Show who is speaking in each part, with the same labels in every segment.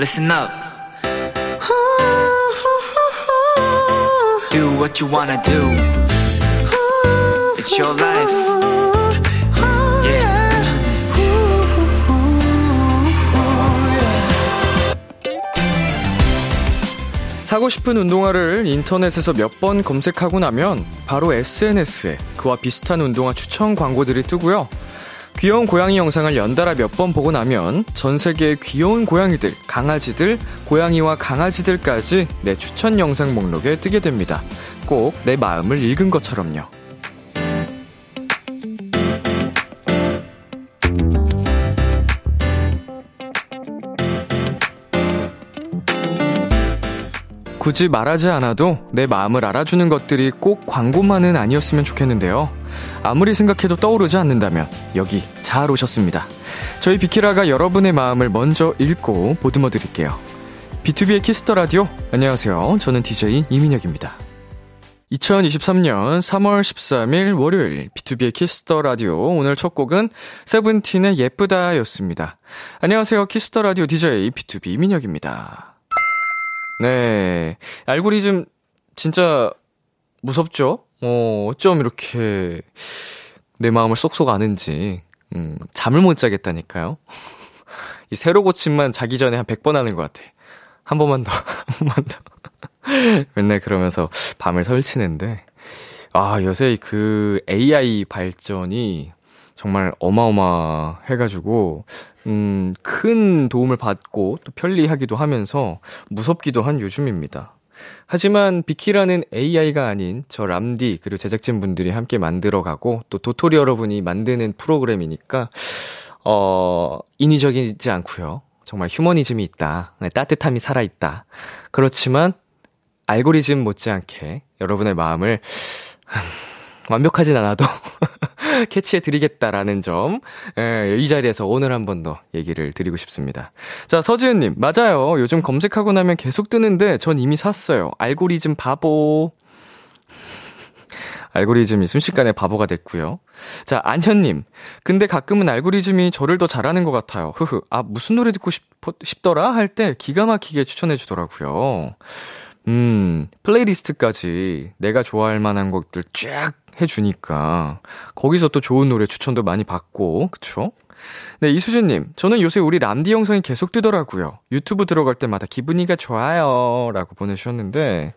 Speaker 1: listen up. Do what you wanna do. It's your life.
Speaker 2: 사고 싶은 운동화를 인터넷에서 몇 번 검색하고 나면 바로 SNS에 그와 비슷한 운동화 추천 광고들이 뜨고요. 귀여운 고양이 영상을 연달아 몇 번 보고 나면 전 세계의 귀여운 고양이들, 강아지들, 고양이와 강아지들까지 내 추천 영상 목록에 뜨게 됩니다. 꼭 내 마음을 읽은 것처럼요. 굳이 말하지 않아도 내 마음을 알아주는 것들이 꼭 광고만은 아니었으면 좋겠는데요. 아무리 생각해도 떠오르지 않는다면 여기 잘 오셨습니다. 저희 비키라가 여러분의 마음을 먼저 읽고 보듬어 드릴게요. 비투비의 키스 더 라디오. 안녕하세요. 저는 DJ 이민혁입니다. 2023년 3월 13일 월요일 비투비의 키스 더 라디오 오늘 첫 곡은 세븐틴의 예쁘다였습니다. 안녕하세요. 키스 더 라디오 DJ 비투비 이민혁입니다. 네. 알고리즘 진짜 무섭죠? 어, 어쩜 이렇게 내 마음을 쏙쏙 아는지. 음, 잠을 못 자겠다니까요. 이 새로 고침만 자기 전에 한 100번 하는 것 같아. 한 번만 더, 한 번만 더. 맨날 그러면서 밤을 설치는데. 아, 요새 그 AI 발전이 정말 어마어마해가지고, 음, 큰 도움을 받고 또 편리하기도 하면서 무섭기도 한 요즘입니다. 하지만 비키라는 AI가 아닌 저 람디 그리고 제작진 분들이 함께 만들어가고 또 도토리 여러분이 만드는 프로그램이니까 어 인위적이지 않고요. 정말 휴머니즘이 있다. 네, 따뜻함이 살아 있다. 그렇지만 알고리즘 못지않게 여러분의 마음을 완벽하진 않아도 캐치해 드리겠다라는 점, 예, 이 자리에서 오늘 한 번 더 얘기를 드리고 싶습니다. 자, 서지은님, 맞아요. 요즘 검색하고 나면 계속 뜨는데 전 이미 샀어요. 알고리즘 바보. 알고리즘이 순식간에 바보가 됐고요. 자, 안현님. 근데 가끔은 알고리즘이 저를 더 잘하는 것 같아요. 흐흐. 아, 무슨 노래 듣고 싶, 싶더라? 할 때 기가 막히게 추천해주더라고요. 음, 플레이리스트까지 내가 좋아할 만한 곡들 쫙 해주니까, 거기서 또 좋은 노래 추천도 많이 받고, 그쵸? 네, 이수진님. 저는 요새 우리 람디 영상이 계속 뜨더라고요. 유튜브 들어갈 때마다 기분이가 좋아요. 라고 보내주셨는데,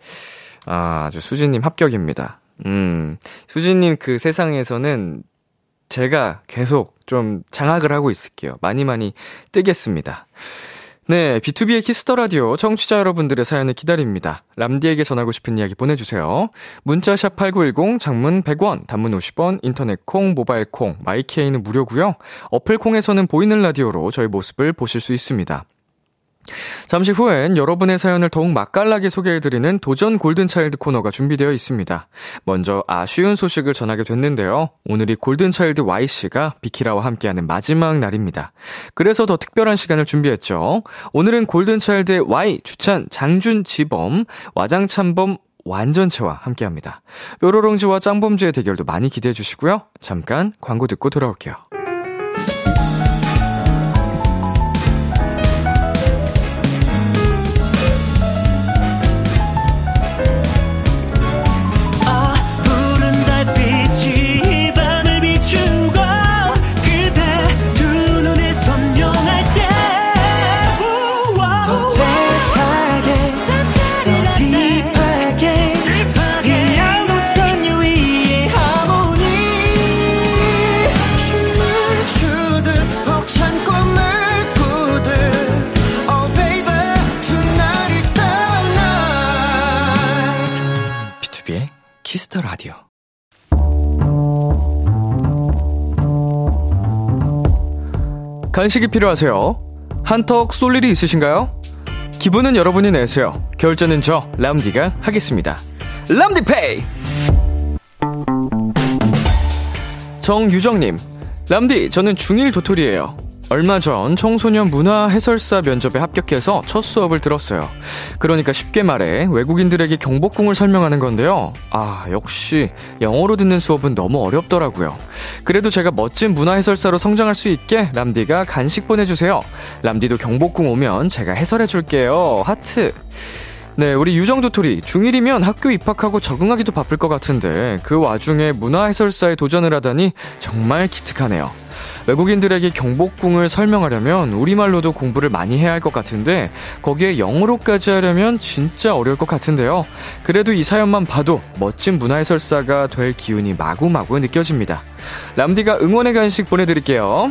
Speaker 2: 아, 아주 수진님 합격입니다. 음, 수진님 그 세상에서는 제가 계속 좀 장악을 하고 있을게요. 많이 많이 뜨겠습니다. 네, 비투비의 키스 더 라디오 청취자 여러분들의 사연을 기다립니다. 람디에게 전하고 싶은 이야기 보내주세요. 문자샵 8910, 장문 100원, 단문 50원, 인터넷 콩, 모바일 콩, 마이 K는 무료고요. 어플 콩에서는 보이는 라디오로 저희 모습을 보실 수 있습니다. 잠시 후엔 여러분의 사연을 더욱 맛깔나게 소개해드리는 도전 골든차일드 코너가 준비되어 있습니다. 먼저 아쉬운 소식을 전하게 됐는데요. 오늘이 골든차일드 Y씨가 비키라와 함께하는 마지막 날입니다. 그래서 더 특별한 시간을 준비했죠. 오늘은 골든차일드의 Y 추천 장준 지범, 와장참범 완전체와 함께합니다. 뾰로롱즈와 짱범즈의 대결도 많이 기대해 주시고요. 잠깐 광고 듣고 돌아올게요. 키스 더 라디오. 간식이 필요하세요? 한턱 쏠 일이 있으신가요? 기분은 여러분이 내세요. 결제는 저 람디가 하겠습니다. 람디페이. 정유정님, 람디 저는 중1 도토리예요. 얼마 전 청소년 문화 해설사 면접에 합격해서 첫 수업을 들었어요. 그러니까 쉽게 말해 외국인들에게 경복궁을 설명하는 건데요. 아, 역시 영어로 듣는 수업은 너무 어렵더라고요. 그래도 제가 멋진 문화 해설사로 성장할 수 있게 람디가 간식 보내주세요. 람디도 경복궁 오면 제가 해설해줄게요. 하트. 네, 우리 유정 도토리 중1이면 학교 입학하고 적응하기도 바쁠 것 같은데 그 와중에 문화 해설사에 도전을 하다니 정말 기특하네요. 외국인들에게 경복궁을 설명하려면 우리말로도 공부를 많이 해야 할 것 같은데 거기에 영어로까지 하려면 진짜 어려울 것 같은데요. 그래도 이 사연만 봐도 멋진 문화 해설사가 될 기운이 마구마구 느껴집니다. 람디가 응원의 간식 보내드릴게요.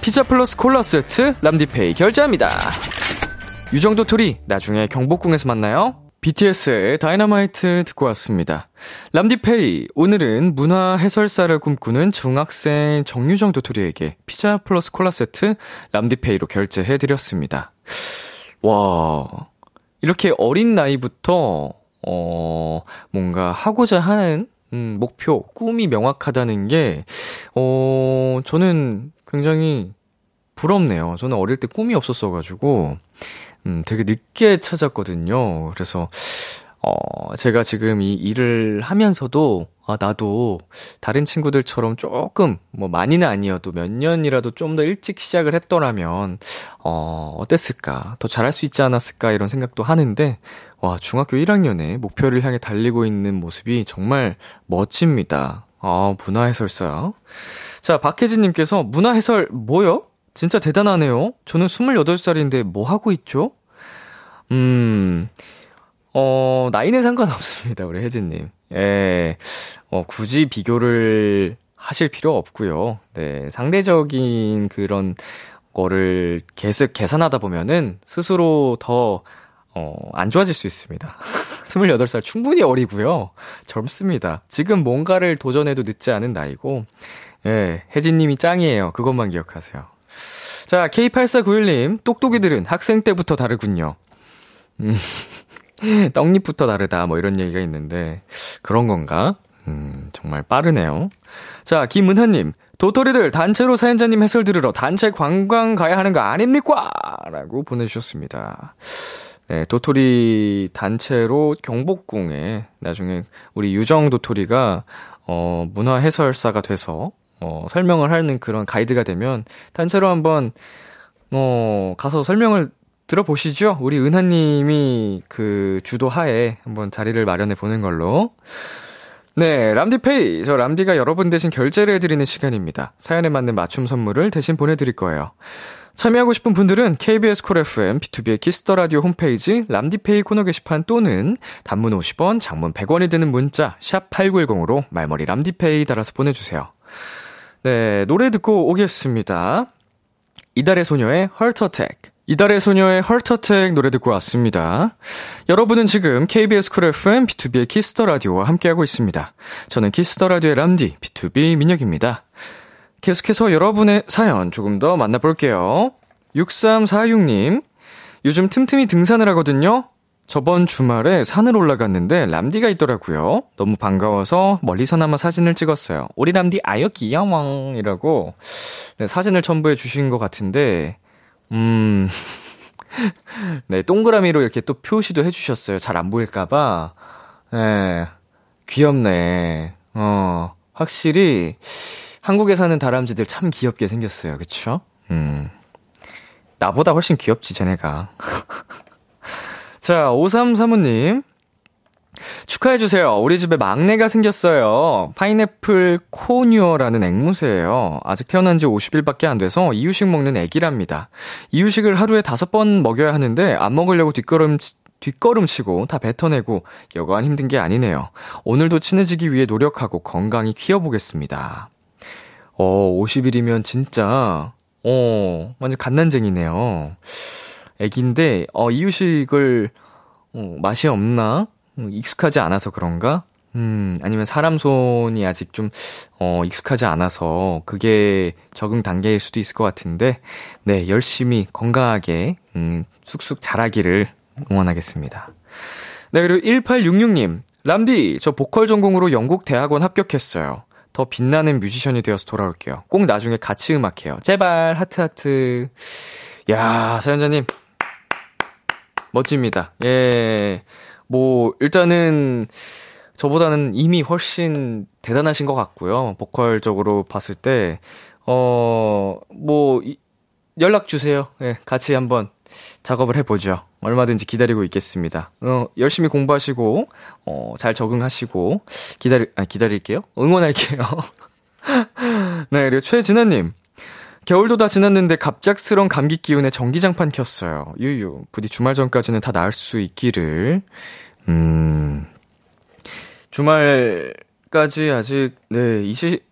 Speaker 2: 피자 플러스 콜라 세트 람디페이 결제합니다. 유정 도토리 나중에 경복궁에서 만나요. BTS의 다이너마이트 듣고 왔습니다. 람디페이, 오늘은 문화 해설사를 꿈꾸는 중학생 정유정 도토리에게 피자 플러스 콜라 세트 람디페이로 결제해드렸습니다. 와, 이렇게 어린 나이부터, 어, 뭔가 하고자 하는, 음, 목표, 꿈이 명확하다는 게, 어, 저는 굉장히 부럽네요. 저는 어릴 때 꿈이 없었어가지고, 음, 되게 늦게 찾았거든요. 그래서, 어, 제가 지금 이 일을 하면서도, 아, 나도 다른 친구들처럼 조금, 뭐, 많이는 아니어도 몇 년이라도 좀 더 일찍 시작을 했더라면, 어, 어땠을까? 더 잘할 수 있지 않았을까? 이런 생각도 하는데, 와, 중학교 1학년에 목표를 향해 달리고 있는 모습이 정말 멋집니다. 아, 문화해설사. 자, 박혜진님께서 문화해설 뭐요? 진짜 대단하네요. 저는 28살인데 뭐 하고 있죠? 음, 어, 나이는 상관없습니다. 우리 혜진님. 예, 어, 굳이 비교를 하실 필요 없고요. 네, 상대적인 그런 거를 계속 계산하다 보면은 스스로 더, 어, 안 좋아질 수 있습니다. 28살 충분히 어리고요. 젊습니다. 지금 뭔가를 도전해도 늦지 않은 나이고, 예, 혜진님이 짱이에요. 그것만 기억하세요. 자, K8491님, 똑똑이들은 학생 때부터 다르군요. 음, 떡잎부터 다르다, 뭐 이런 얘기가 있는데, 그런 건가? 음, 정말 빠르네요. 자, 김은하님, 도토리들 단체로 사연자님 해설 들으러 단체 관광 가야 하는 거 아닙니까? 라고 보내주셨습니다. 네, 도토리 단체로 경복궁에 나중에 우리 유정 도토리가 어, 문화 해설사가 돼서 어, 설명을 하는 그런 가이드가 되면 단체로 한번 어, 가서 설명을 들어보시죠. 우리 은하님이 그 주도 하에 한번 자리를 마련해 보는 걸로. 네, 람디페이. 저 람디가 여러분 대신 결제를 해드리는 시간입니다. 사연에 맞는 맞춤 선물을 대신 보내드릴 거예요. 참여하고 싶은 분들은 KBS 쿨 FM, 비투비의 키스 더 라디오 홈페이지 람디페이 코너 게시판 또는 단문 50원, 장문 100원이 드는 문자 샵 8910으로 말머리 람디페이 달아서 보내주세요. 네, 노래 듣고 오겠습니다. 이달의 소녀의 Heart Attack. 이달의 소녀의 Attack 노래 듣고 왔습니다. 여러분은 지금 KBS 쿨 FM B2B의 키스터 라디오와 함께하고 있습니다. 저는 Kiss the Radio의 람디 비투비 민혁입니다. 계속해서 여러분의 사연 조금 더 만나볼게요. 6346님, 요즘 틈틈이 등산을 하거든요. 저번 주말에 산을 올라갔는데 람디가 있더라고요. 너무 반가워서 멀리서나마 사진을 찍었어요. 우리 람디 아유 귀여왕이라고 네, 사진을 첨부해 주신 것 같은데 음. 네, 동그라미로 이렇게 또 표시도 해 주셨어요. 잘 안 보일까 봐. 네, 귀엽네. 어, 확실히, 한국에 사는 다람쥐들 참 귀엽게 생겼어요. 그쵸? 음. 나보다 훨씬 귀엽지, 쟤네가. 자, 5335님. 축하해주세요. 우리 집에 막내가 생겼어요. 파인애플 코뉴어라는 앵무새예요. 아직 태어난 지 50일밖에 안 돼서 이유식 먹는 애기랍니다. 이유식을 하루에 다섯 번 먹여야 하는데 안 먹으려고 뒷걸음 뒷걸음치고 다 뱉어내고 여간 힘든 게 아니네요. 오늘도 친해지기 위해 노력하고 건강히 키워보겠습니다. 어, 50일이면 진짜, 어, 완전 갓난쟁이네요. 애기인데, 어, 이유식을, 어, 맛이 없나? 어, 익숙하지 않아서 그런가? 음, 아니면 사람 손이 아직 좀, 어, 익숙하지 않아서 그게 적응 단계일 수도 있을 것 같은데, 네, 열심히 건강하게, 음, 쑥쑥 자라기를 응원하겠습니다. 네, 그리고 1866님, 람디, 저 보컬 전공으로 영국 대학원 합격했어요. 더 빛나는 뮤지션이 되어서 돌아올게요. 꼭 나중에 같이 음악해요. 제발, 하트 하트. 야 사연자님. 멋집니다. 예. 뭐, 일단은, 저보다는 이미 훨씬 대단하신 것 같고요. 보컬적으로 봤을 때, 어, 뭐, 이, 연락 주세요. 예, 같이 한번 작업을 해보죠. 얼마든지 기다리고 있겠습니다. 어, 열심히 공부하시고, 어, 잘 적응하시고, 기다리, 아, 기다릴게요. 응원할게요. 네, 그리고 최진아님. 겨울도 다 지났는데 갑작스런 감기 기운에 전기장판 켰어요. 유유. 부디 주말 전까지는 다 나을 수 있기를. 음. 주말까지 아직, 네, 20,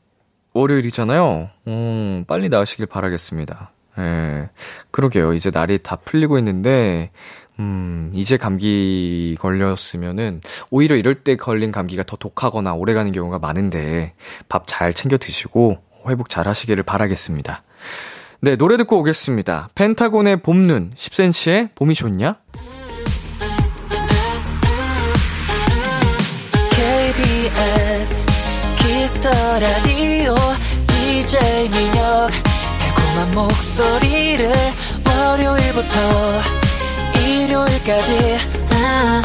Speaker 2: 월요일이잖아요. 음, 빨리 나으시길 바라겠습니다. 예. 그러게요. 이제 날이 다 풀리고 있는데, 음, 이제 감기 걸렸으면은, 오히려 이럴 때 걸린 감기가 더 독하거나 오래 가는 경우가 많은데, 밥 잘 챙겨 드시고, 회복 잘 하시기를 바라겠습니다. 네, 노래 듣고 오겠습니다. 펜타곤의 봄눈, 10cm의 봄이 좋냐?
Speaker 3: KBS 키스터 라디오 DJ 민혁 달콤한 목소리를 월요일부터 일요일까지 아,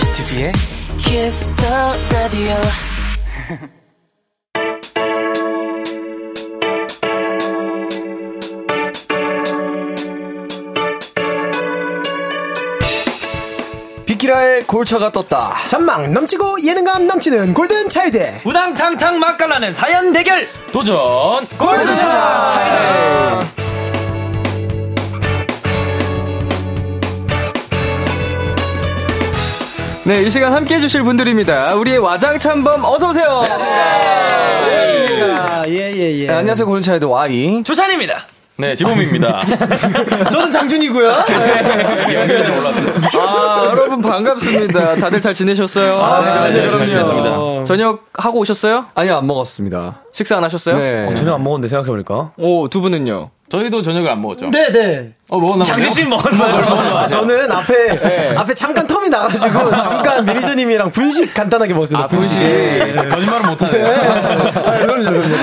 Speaker 1: B2B의
Speaker 3: 키스터 라디오
Speaker 4: 키라의 골차가 떴다.
Speaker 5: 잔망 넘치고 예능감 넘치는 골든 차일드.
Speaker 1: 우당탕탕 맛깔나는 사연 대결. 도전 골드차
Speaker 2: 네, 이 시간 함께 해주실 분들입니다. 우리의 와장참범 어서오세요!
Speaker 5: 안녕하십니까. 예 예예.
Speaker 4: 네, 안녕하세요, 골차이드 Y.
Speaker 1: 주찬입니다 네 지범입니다
Speaker 5: 저는 장준이고요
Speaker 1: 좀 올랐어요
Speaker 2: 아, 여러분 반갑습니다. 다들 잘 지내셨어요?
Speaker 1: 네, 네, 잘 지냈습니다.
Speaker 2: 저녁 하고 오셨어요?
Speaker 4: 아니요, 안 먹었습니다.
Speaker 2: 식사 안 하셨어요?
Speaker 4: 네.
Speaker 1: 전혀 안 먹었는데 생각해보니까
Speaker 2: 오, 두 분은요?
Speaker 6: 저희도 저녁을 안 먹었죠.
Speaker 5: 네 네
Speaker 6: 어, 먹었나
Speaker 1: 장준 씨는 먹었어요
Speaker 5: 아, 저는 앞에 앞에 잠깐 텀이 나가지고 잠깐 매니저님이랑 분식 간단하게 먹었습니다
Speaker 2: 아, 분식.
Speaker 6: 거짓말은 못하네요.
Speaker 5: 그럼요 그럼요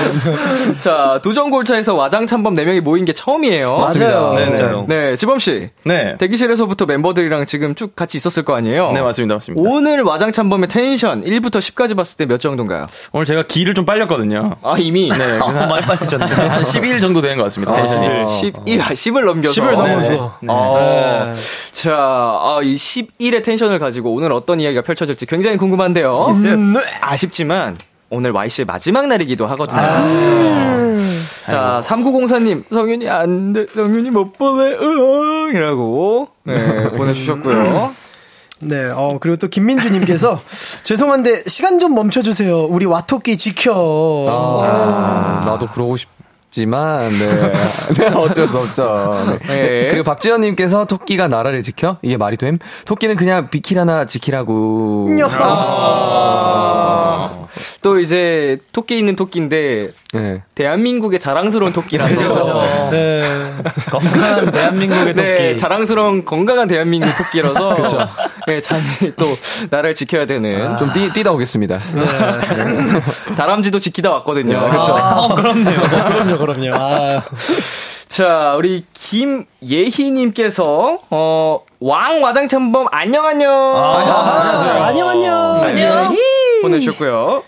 Speaker 2: 자, 도전골차에서 와장참범 4명이 모인 게 처음이에요.
Speaker 5: 맞아요
Speaker 6: 네, 네.
Speaker 2: 네, 지범씨.
Speaker 6: 네.
Speaker 2: 대기실에서부터 멤버들이랑 지금 쭉 같이 있었을 거 아니에요?
Speaker 6: 네, 맞습니다. 맞습니다.
Speaker 2: 오늘 와장참범의 텐션 1부터 10까지 봤을 때 몇 정도인가요?
Speaker 6: 오늘 제가 기를 좀 빨렸거든요.
Speaker 2: 아, 이미?
Speaker 6: 네, 그래서 한, 많이 빨리셨네. 한 12일 정도 된것 같습니다. 텐션이.
Speaker 2: 아, 11, 10을 넘겨서.
Speaker 5: 10을 넘었어
Speaker 2: 어, 자, 아, 이 11의 텐션을 가지고 오늘 어떤 이야기가 펼쳐질지 굉장히 궁금한데요.
Speaker 5: 음, 네.
Speaker 2: 아쉽지만 오늘 Y씨의 마지막 날이기도 하거든요. 자, 3904님, 성윤이 안 돼, 성윤이 못 보내, 으엉, 이라고, 네, 보내주셨고요.
Speaker 5: 네, 어, 그리고 또 김민주님께서 죄송한데 시간 좀 멈춰주세요. 우리 와토끼 지켜.
Speaker 4: 아, 나도 그러고 싶 지만, 네. 네, 어쩔 수 없죠. 네.
Speaker 2: 네.
Speaker 4: 그리고 박지현님께서 토끼가 나라를 지켜? 이게 말이 됨? 토끼는 그냥 비키라나 지키라고.
Speaker 2: 또 이제, 토끼 있는 토끼인데,
Speaker 4: 네.
Speaker 2: 대한민국의 자랑스러운 토끼라서.
Speaker 5: 네.
Speaker 1: 건강한 대한민국의
Speaker 2: 네, 자랑스러운 건강한 대한민국 토끼라서. 그렇죠. 네, 잘또 나라를 지켜야 되는.
Speaker 4: 좀 뛰, 뛰다 오겠습니다.
Speaker 2: 다람쥐도 지키다 왔거든요.
Speaker 4: 그렇죠.
Speaker 1: 어, 그렇네요
Speaker 5: 그럼요, 그럼요. 아,
Speaker 2: 자, 우리 김예희님께서 어, 왕 와장창범 안녕 안녕.
Speaker 5: 아, 안녕, 안녕.
Speaker 2: 안녕. 보내주셨고요.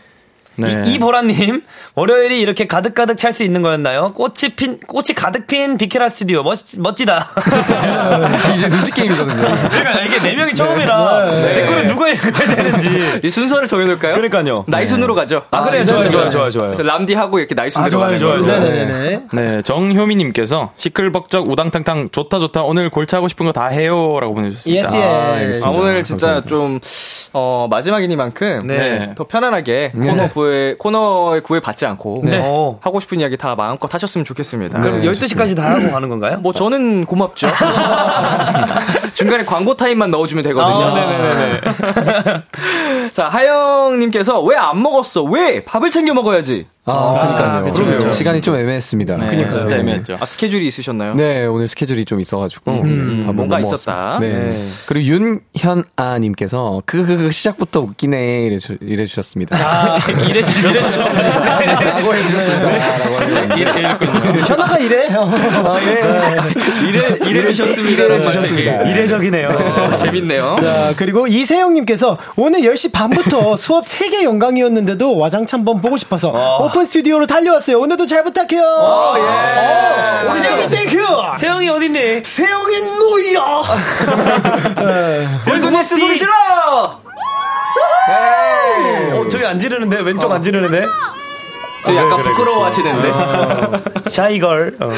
Speaker 6: 네.
Speaker 1: 이, 이보라님 월요일이 이렇게 가득 가득 찰 수 있는 거였나요? 꽃이 핀 꽃이 가득 핀 비케라 스튜디오 멋, 멋지다
Speaker 4: 이제 눈치 게임이거든요.
Speaker 1: 그러니까 이게 네 명이 처음이라 댓글을 누가 읽어야 되는지
Speaker 2: 이 순서를 정해놓을까요?
Speaker 1: 그러니까요
Speaker 2: 나이 순으로 가죠.
Speaker 1: 아, 그래 좋아요 좋아요 좋아요 좋아요
Speaker 2: 그래서 람디 하고 이렇게 나이 순으로 가는
Speaker 1: 좋아요,
Speaker 2: 거예요.
Speaker 1: 좋아요.
Speaker 5: 네네네.
Speaker 6: 네, 정효미님께서 시끌벅적 우당탕탕 좋다 좋다 오늘 골차 하고 싶은 거 다 해요라고 보내주셨습니다.
Speaker 5: Yes, yes.
Speaker 2: 아, 오늘 진짜 좀, 어, 마지막이니만큼.
Speaker 6: 네.
Speaker 2: 더 편안하게 코너 구애, 코너에 구애 받지 않고.
Speaker 1: 네.
Speaker 2: 어, 하고 싶은 이야기 다 마음껏 하셨으면 좋겠습니다.
Speaker 1: 그럼 12시까지 다 하고 가는 건가요?
Speaker 2: 뭐 저는 고맙죠. 중간에 광고 타임만 넣어주면 되거든요.
Speaker 1: 아, 네네네.
Speaker 2: 자, 하영님께서 왜 안 먹었어? 왜? 밥을 챙겨 먹어야지.
Speaker 4: 아, 그러니까요.
Speaker 6: 그쵸, 그쵸.
Speaker 4: 시간이 좀 애매했습니다.
Speaker 6: 네,
Speaker 5: 그러니까요.
Speaker 6: 진짜 애매했죠.
Speaker 2: 아, 스케줄이 있으셨나요?
Speaker 4: 네, 오늘 스케줄이 좀 있어가지고. 음,
Speaker 2: 뭔가. 있었다.
Speaker 4: 네.
Speaker 2: 네.
Speaker 4: 그리고 윤현아님께서 그, 그, 그, 시작부터 웃기네. 이래, 주, 이래 주셨습니다.
Speaker 1: 아, 이래, 주- 이래 주셨습니다.
Speaker 4: 라고 해주셨습니다. 라고 해주셨습니다.
Speaker 5: 현아가 이래?
Speaker 4: 아, 예.
Speaker 2: 이래, 이래 주셨습니다.
Speaker 4: 이래 주셨습니다.
Speaker 1: 이례적이네요.
Speaker 2: 어, 재밌네요.
Speaker 5: 자, 그리고 이세영님께서 오늘 10시 반부터 수업 3개 연강이었는데도 와장창범 보고 싶어서 오픈 스튜디오로 달려왔어요. 오늘도 잘 부탁해요. 예. 세영이 thank you!
Speaker 1: 세영이 어딨니?
Speaker 5: 세영이 노이야!
Speaker 1: 골드니스 소리 질러! 어, 저기 안 지르는데? 왼쪽 안 지르는데?
Speaker 2: 저 약간 부끄러워 하시는데.
Speaker 1: Shy girl. 어.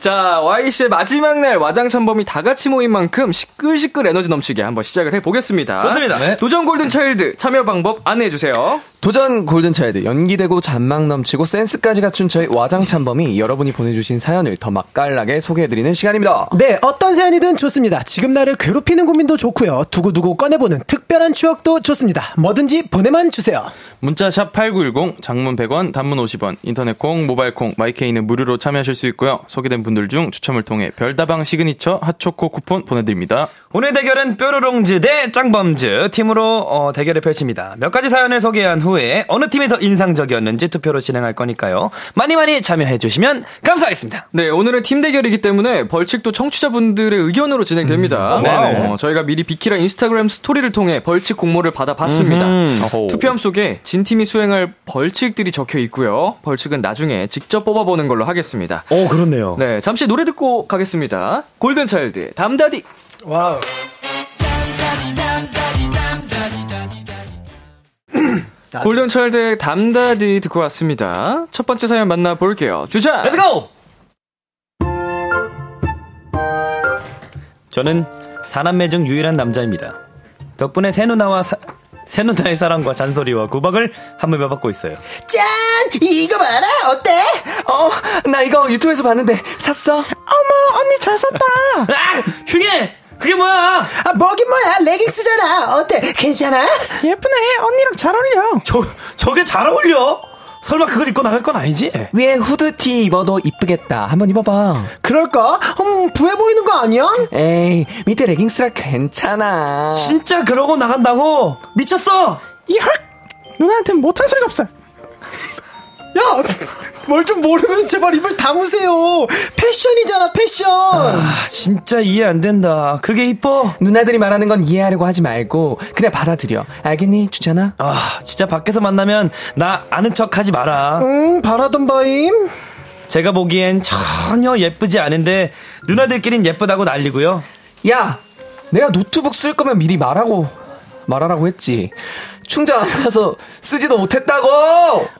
Speaker 2: 자, Y씨의 마지막 날 와장참범이 다 같이 모인 만큼 시끌시끌 에너지 넘치게 한번 시작을 해보겠습니다.
Speaker 1: 좋습니다. 네.
Speaker 2: 도전 골든 차일드 참여 방법 안내해주세요.
Speaker 4: 도전 골든차일드 연기되고 잔망 넘치고 센스까지 갖춘 저희 와장참범이 여러분이 보내주신 사연을 더 맛깔나게 소개해드리는 시간입니다.
Speaker 5: 네, 어떤 사연이든 좋습니다. 지금 나를 괴롭히는 고민도 좋고요. 두고두고 꺼내보는 특별한 추억도 좋습니다. 뭐든지 보내만 주세요.
Speaker 6: 문자 샵 8910, 장문 100원, 단문 50원, 인터넷 콩, 모바일 콩, my K는 무료로 참여하실 수 있고요. 소개된 분들 중 추첨을 통해 별다방 시그니처 핫초코 쿠폰 보내드립니다.
Speaker 1: 오늘 대결은 뾰로롱즈 대 짱범즈 팀으로 어, 대결을 펼칩니다. 몇 가지 사연을 소개한 후에 어느 팀이 더 인상적이었는지 투표로 진행할 거니까요. 많이 많이 참여해 주시면 감사하겠습니다.
Speaker 2: 네, 오늘은 팀 대결이기 때문에 벌칙도 청취자분들의 의견으로 진행됩니다.
Speaker 1: 음, 네네.
Speaker 2: 어, 저희가 미리 비키라 인스타그램 스토리를 통해 벌칙 공모를 받아봤습니다.
Speaker 6: 어호.
Speaker 2: 투표함 속에 진 팀이 수행할 벌칙들이 적혀 있고요. 벌칙은 나중에 직접 뽑아보는 걸로 하겠습니다.
Speaker 1: 오, 그렇네요.
Speaker 2: 네, 잠시 노래 듣고 가겠습니다. 골든차일드 담다디.
Speaker 5: 와우.
Speaker 2: 골든차일드의 담다디 듣고 왔습니다. 첫 번째 사연 만나볼게요. 주자!
Speaker 1: Let's go! 저는 사남매 중 유일한 남자입니다. 덕분에 세 누나와 사, 세 누나의 사랑과 잔소리와 구박을 한몸에 받고 있어요.
Speaker 5: 짠! 이거 봐라! 어때?
Speaker 4: 어, 나 이거 유튜브에서 봤는데 샀어?
Speaker 5: 어머, 언니 잘 샀다!
Speaker 1: 아! 흉해! 그게 뭐야!
Speaker 5: 아, 뭐긴 뭐야! 레깅스잖아! 어때? 괜찮아? 예쁘네! 언니랑 잘 어울려!
Speaker 1: 저, 저게 잘 어울려? 설마 그걸 입고 나갈 건 아니지?
Speaker 4: 위에 후드티 입어도 이쁘겠다. 한번 입어봐.
Speaker 5: 그럴까? 음, 부해 보이는 거 아니야?
Speaker 4: 에이, 밑에 레깅스라 괜찮아.
Speaker 1: 진짜 그러고 나간다고? 미쳤어!
Speaker 5: 이 헐! 누나한테 못한 소리가 없어. 야! 뭘 좀 모르면 제발 입을 다무세요. 패션이잖아, 패션.
Speaker 1: 아, 진짜 이해 안 된다. 그게 이뻐?
Speaker 4: 누나들이 말하는 건 이해하려고 하지 말고 그냥 받아들여. 알겠니, 주찬아?
Speaker 1: 아, 진짜 밖에서 만나면 나 아는 척 하지 마라.
Speaker 5: 응, 바라던 바임.
Speaker 1: 제가 보기엔 전혀 예쁘지 않은데 누나들끼린 예쁘다고 난리고요.
Speaker 4: 야, 내가 노트북 쓸 거면 미리 말하고 말하라고 했지. 충전 안 가서 쓰지도 못했다고.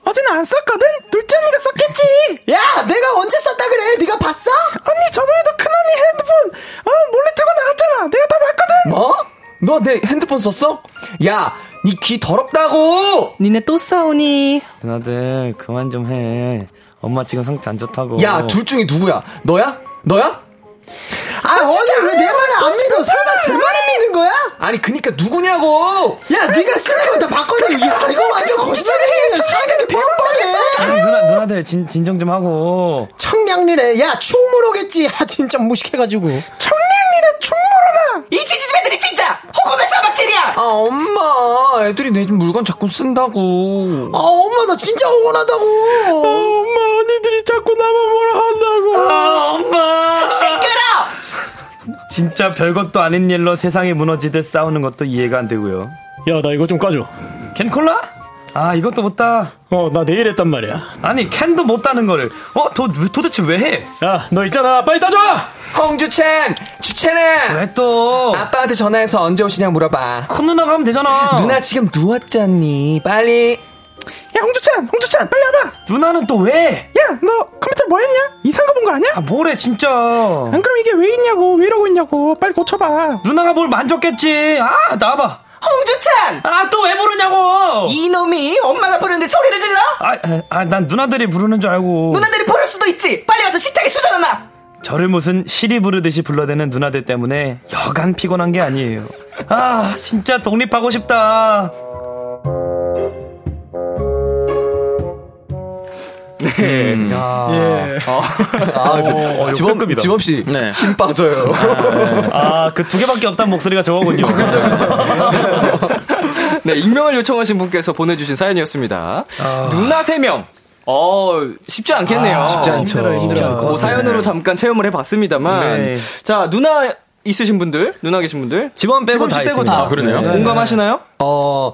Speaker 5: 어제는 안 썼거든? 둘째 언니가 썼겠지. 야, 내가 언제 썼다 그래? 네가 봤어? 언니 저번에도 큰언니 핸드폰 어, 몰래 들고 나갔잖아. 내가 다 봤거든.
Speaker 4: 뭐? 너 내 핸드폰 썼어? 야, 니 귀 더럽다고.
Speaker 1: 니네 또 싸우니? 누나들 그만 좀 해. 엄마 지금 상태 안 좋다고.
Speaker 4: 야, 둘 중에 누구야? 너야? 너야?
Speaker 5: 아, 언니 왜내 말을 안 믿어? 설마 제 말을 믿는 거야?
Speaker 4: 아니, 그니까 누구냐고.
Speaker 5: 야, 네가 쓰는 거다 봤거든. 야, 이거 완전 거짓말이야. 사람에게
Speaker 1: 아,
Speaker 5: 배워버려.
Speaker 1: 누나 누나들 진, 진정 좀 하고.
Speaker 5: 청량리래. 야, 충무로겠지. 아, 진짜 무식해가지고. 청량리래, 충무로나.
Speaker 3: 이 지지집 애들이 진짜 호구의 사박질이야.
Speaker 4: 아, 엄마. 애들이 내 집 물건 자꾸 쓴다고.
Speaker 5: 아, 엄마, 나 진짜 억울하다고.
Speaker 1: 엄마 언니들이 자꾸 나만 뭐라 한다고. 아, 엄마.
Speaker 3: 시끄러.
Speaker 1: 진짜 별것도 아닌 일로 세상이 무너지듯 싸우는 것도 이해가 안 되고요.
Speaker 7: 야, 나 이거 좀 까줘.
Speaker 1: 캔콜라? 아 이것도 못 따.
Speaker 7: 어, 나 내일 했단 말이야.
Speaker 1: 아니 캔도 못 따는 거를. 어? 도, 도대체 왜 해?
Speaker 7: 야, 너 있잖아. 빨리 따줘!
Speaker 4: 홍주찬, 주찬아.
Speaker 1: 왜 또?
Speaker 4: 아빠한테 전화해서 언제 오시냐 물어봐.
Speaker 1: 큰 누나가 하면 되잖아.
Speaker 4: 누나 지금 누웠잖니. 빨리.
Speaker 5: 야, 홍주찬, 홍주찬, 빨리 와봐.
Speaker 1: 누나는 또 왜?
Speaker 5: 야, 너 컴퓨터 뭐 했냐? 이상한 거 본 거 아니야?
Speaker 1: 아 뭐래 진짜.
Speaker 5: 안 그럼 이게 왜 있냐고, 왜 이러고 있냐고. 빨리 고쳐봐.
Speaker 1: 누나가 뭘 만졌겠지. 아 나와봐.
Speaker 3: 홍주찬.
Speaker 1: 아 또 왜 부르냐고.
Speaker 3: 이놈이 엄마가 부르는데 소리를 질러?
Speaker 1: 아난 누나들이 부르는 줄 알고.
Speaker 3: 누나들이 부를 수도 있지. 빨리 와서 식탁에 수저넣어놔.
Speaker 1: 저를 무슨 시리 부르듯이 불러대는 누나들 때문에 여간 피곤한 게 아니에요. 아, 진짜 독립하고 싶다.
Speaker 2: 네.
Speaker 4: 야.
Speaker 5: 예.
Speaker 4: 아, 그, 지범,
Speaker 1: 역대급이다.
Speaker 4: 지범 씨.
Speaker 6: 네.
Speaker 4: 힘 빠져요.
Speaker 1: 아, 그 두 개밖에 없다는 목소리가 저거군요.
Speaker 2: 네, 익명을 요청하신 분께서 보내주신 사연이었습니다. 누나 3명. 어, 쉽지 않겠네요.
Speaker 4: 쉽지 않죠.
Speaker 5: 힘들어요, 힘들어요.
Speaker 2: 뭐 사연으로 잠깐 체험을 해봤습니다만.
Speaker 1: 네.
Speaker 2: 자, 누나 있으신 분들, 누나 계신 분들.
Speaker 1: 지원 빼고 씨다
Speaker 5: 빼고
Speaker 1: 있습니다.
Speaker 5: 다.
Speaker 6: 아, 그러네요.
Speaker 5: 네.
Speaker 2: 공감하시나요?
Speaker 4: 어,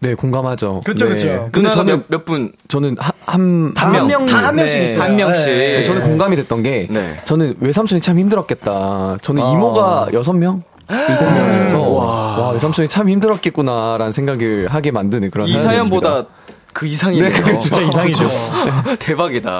Speaker 4: 네, 공감하죠.
Speaker 5: 그쵸,
Speaker 4: 네.
Speaker 5: 그쵸.
Speaker 4: 근데 저는,
Speaker 2: 몇, 몇 분?
Speaker 4: 저는 한, 한,
Speaker 1: 다한 명,
Speaker 5: 다한 명씩
Speaker 1: 네.
Speaker 5: 있어요.
Speaker 2: 한 명씩.
Speaker 5: 네.
Speaker 4: 저는 공감이 됐던 게
Speaker 2: 네.
Speaker 4: 저는 외삼촌이 참 힘들었겠다. 저는
Speaker 1: 아.
Speaker 4: 이모가 여섯 명 일곱 명이어서 와, 외삼촌이 참 힘들었겠구나라는 생각을 하게 만드는 그런
Speaker 2: 이. 사연보다 그 이상이네요.
Speaker 5: 진짜 이상이죠.
Speaker 2: 대박이다.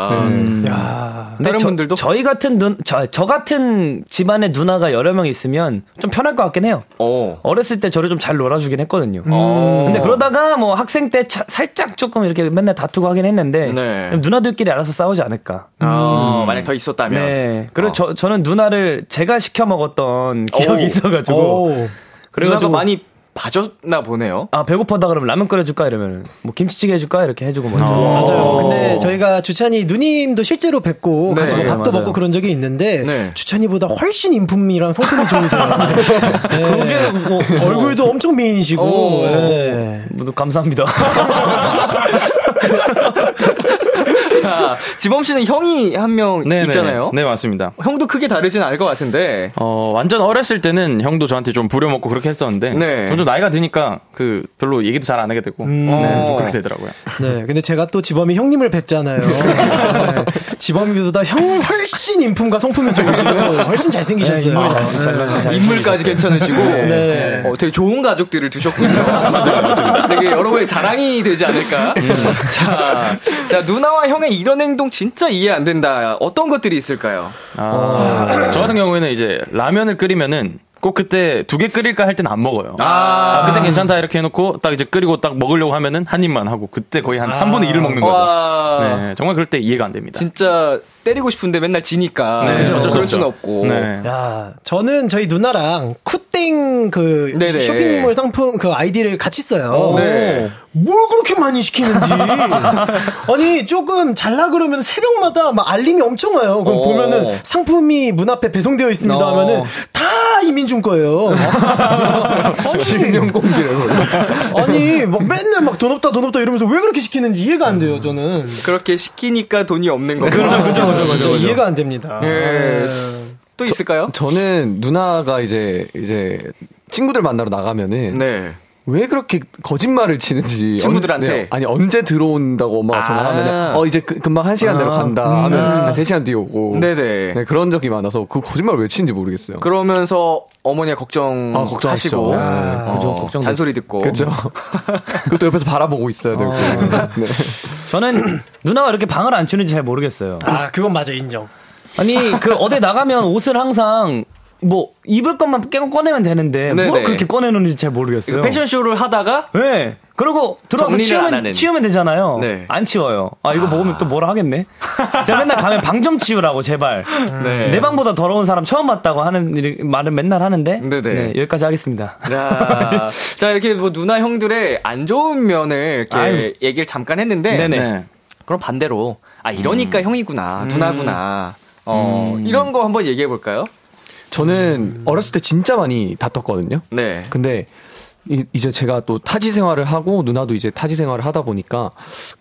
Speaker 5: 야.
Speaker 1: 근데
Speaker 2: 다른
Speaker 1: 저,
Speaker 2: 분들도?
Speaker 1: 저희 같은 눈, 저, 저 같은 집안에 누나가 여러 명 있으면 좀 편할 것 같긴 해요.
Speaker 2: 어.
Speaker 1: 어렸을 때 저를 좀 잘 놀아주긴 했거든요. 근데 그러다가 뭐 학생 때 차- 살짝 조금 이렇게 맨날 다투고 하긴 했는데
Speaker 2: 네.
Speaker 1: 누나들끼리 알아서 싸우지 않을까.
Speaker 2: 어, 만약 더 있었다면.
Speaker 1: 네. 그리고
Speaker 2: 어.
Speaker 1: 저, 저는 누나를 제가 시켜 먹었던 기억이
Speaker 2: 오.
Speaker 1: 있어가지고.
Speaker 5: 오.
Speaker 1: 그래가지고
Speaker 2: 많이 봐줬나 보네요.
Speaker 1: 아 배고파다 그러면 라면 끓여줄까 이러면 뭐 김치찌개 해줄까 이렇게 해주고 먼저.
Speaker 5: 맞아요. 근데 저희가 주찬이 누님도 실제로 뵙고 같이 뭐
Speaker 1: 네,
Speaker 5: 밥도
Speaker 1: 맞아요.
Speaker 5: 먹고 그런 적이 있는데
Speaker 2: 네.
Speaker 5: 주찬이보다 훨씬 인품이랑 성품이 좋으세요. 그게 뭐 얼굴도 엄청 미인이시고.
Speaker 2: 오.
Speaker 5: 예.
Speaker 1: 모두 감사합니다.
Speaker 2: 자, 지범 씨는 형이 한명
Speaker 6: 네,
Speaker 2: 있잖아요.
Speaker 6: 네, 맞습니다.
Speaker 2: 형도 크게 다르진 않을 것 같은데.
Speaker 6: 어, 완전 어렸을 때는 형도 저한테 좀 부려먹고 그렇게 했었는데.
Speaker 2: 네.
Speaker 6: 점점 나이가 드니까 그 별로 얘기도 잘 안 하게 되고. 네, 좀 그렇게 되더라고요.
Speaker 5: 네. 근데 제가 또 지범이 형님을 뵙잖아요. 네. 지범이보다 형은 훨씬 인품과 성품이 좋으시고 훨씬 잘생기셨어요. 네.
Speaker 2: 인물까지 괜찮으시고.
Speaker 5: 네.
Speaker 2: 어, 되게 좋은 가족들을 두셨군요. 맞아요, 맞아요. 되게 여러 분의 자랑이 되지 않을까. 자, 자, 누나와 형의 이런 행동 진짜 이해 안 된다. 어떤 것들이 있을까요?
Speaker 6: 아, 저 같은 경우에는 이제 라면을 끓이면은 꼭 그때 두 개 끓일까 할 때는 안 먹어요. 아, 그때 괜찮다 이렇게 해놓고 딱 이제 끓이고 딱 먹으려고 하면은 한 입만 하고 그때 거의 한 3분의 1을 먹는 거죠.
Speaker 2: 와.
Speaker 6: 네, 정말 그럴 때 이해가 안 됩니다.
Speaker 2: 진짜 때리고 싶은데 맨날 지니까.
Speaker 6: 네, 어쩔 수
Speaker 2: 그럴. 수는 없고.
Speaker 6: 네.
Speaker 5: 야, 저는 저희 누나랑 쿠땡 그
Speaker 2: 네네.
Speaker 5: 쇼핑몰 상품 그 아이디를 같이 써요.
Speaker 2: 네.
Speaker 5: 뭘 그렇게 많이 시키는지. 아니, 조금 잘라 그러면 새벽마다 막 알림이 엄청 와요. 그럼
Speaker 2: 어.
Speaker 5: 보면은 상품이 문 앞에 배송되어 있습니다
Speaker 2: 어.
Speaker 5: 하면은 다 이민준 거예요. 아니,
Speaker 4: 실명 공개를.
Speaker 5: 아니, 뭐 맨날 막 돈 없다 돈 없다 이러면서 왜 그렇게 시키는지 이해가 안 돼요, 저는.
Speaker 2: 그렇게 시키니까 돈이 없는 거죠.
Speaker 5: 그렇죠, 그 렇죠, 진짜 이해가 안 됩니다.
Speaker 2: 예.
Speaker 5: 네.
Speaker 2: 또 있을까요?
Speaker 4: 저 는 누나가 이제 이제 친구들 만나러 나가면은
Speaker 2: 네.
Speaker 4: 왜 그렇게 거짓말을 치는지
Speaker 2: 친구들한테?
Speaker 4: 언제, 네, 아니 언제 들어온다고 엄마가
Speaker 2: 아.
Speaker 4: 전화하면 어 이제 그- 금방 한 시간 내로 간다 하면 한 3 시간 뒤에 오고
Speaker 2: 네네.
Speaker 4: 네, 그런 적이 많아서 그 거짓말 왜 치는지 모르겠어요.
Speaker 2: 그러면서 어머니가 걱정
Speaker 4: 아, 걱정하시죠.
Speaker 2: 하시고
Speaker 4: 아,
Speaker 2: 어,
Speaker 1: 그죠, 걱정되죠.
Speaker 2: 잔소리 듣고
Speaker 4: 그렇죠. 그것도 옆에서 바라보고 있어야 되고. 네.
Speaker 1: 저는 누나가 이렇게 방을 안 치는지 잘 모르겠어요.
Speaker 5: 아, 그건 맞아, 인정.
Speaker 1: 아니 그 어디 나가면 옷을 항상 뭐 입을 것만 깨 꺼내면 되는데
Speaker 2: 네네.
Speaker 1: 뭘 그렇게 꺼내놓는지 잘 모르겠어요.
Speaker 2: 그 패션쇼를 하다가
Speaker 1: 네.
Speaker 2: 안 하는.
Speaker 1: 치우면, 치우면 되잖아요.
Speaker 2: 네.
Speaker 1: 안 치워요. 아, 이거 먹으면 또 뭐라 하겠네. 제가 맨날 가면 방 좀 치우라고, 제발.
Speaker 2: 네.
Speaker 1: 내 방보다 더러운 사람 처음 봤다고 하는 일- 말은 맨날 하는데.
Speaker 2: 네네.
Speaker 1: 여기까지 하겠습니다.
Speaker 2: 자, 자, 이렇게 뭐 누나 형들의 안 좋은 면을 이렇게
Speaker 1: 아유.
Speaker 2: 얘기를 잠깐 했는데
Speaker 1: 네네.
Speaker 6: 네.
Speaker 2: 그럼 반대로 아 이러니까 형이구나 누나구나 어 이런 거 한번 얘기해 볼까요?
Speaker 4: 저는 어렸을 때 진짜 많이 다퉜거든요.
Speaker 2: 네.
Speaker 4: 근데 이, 이제 제가 또 타지 생활을 하고 누나도 이제 타지 생활을 하다 보니까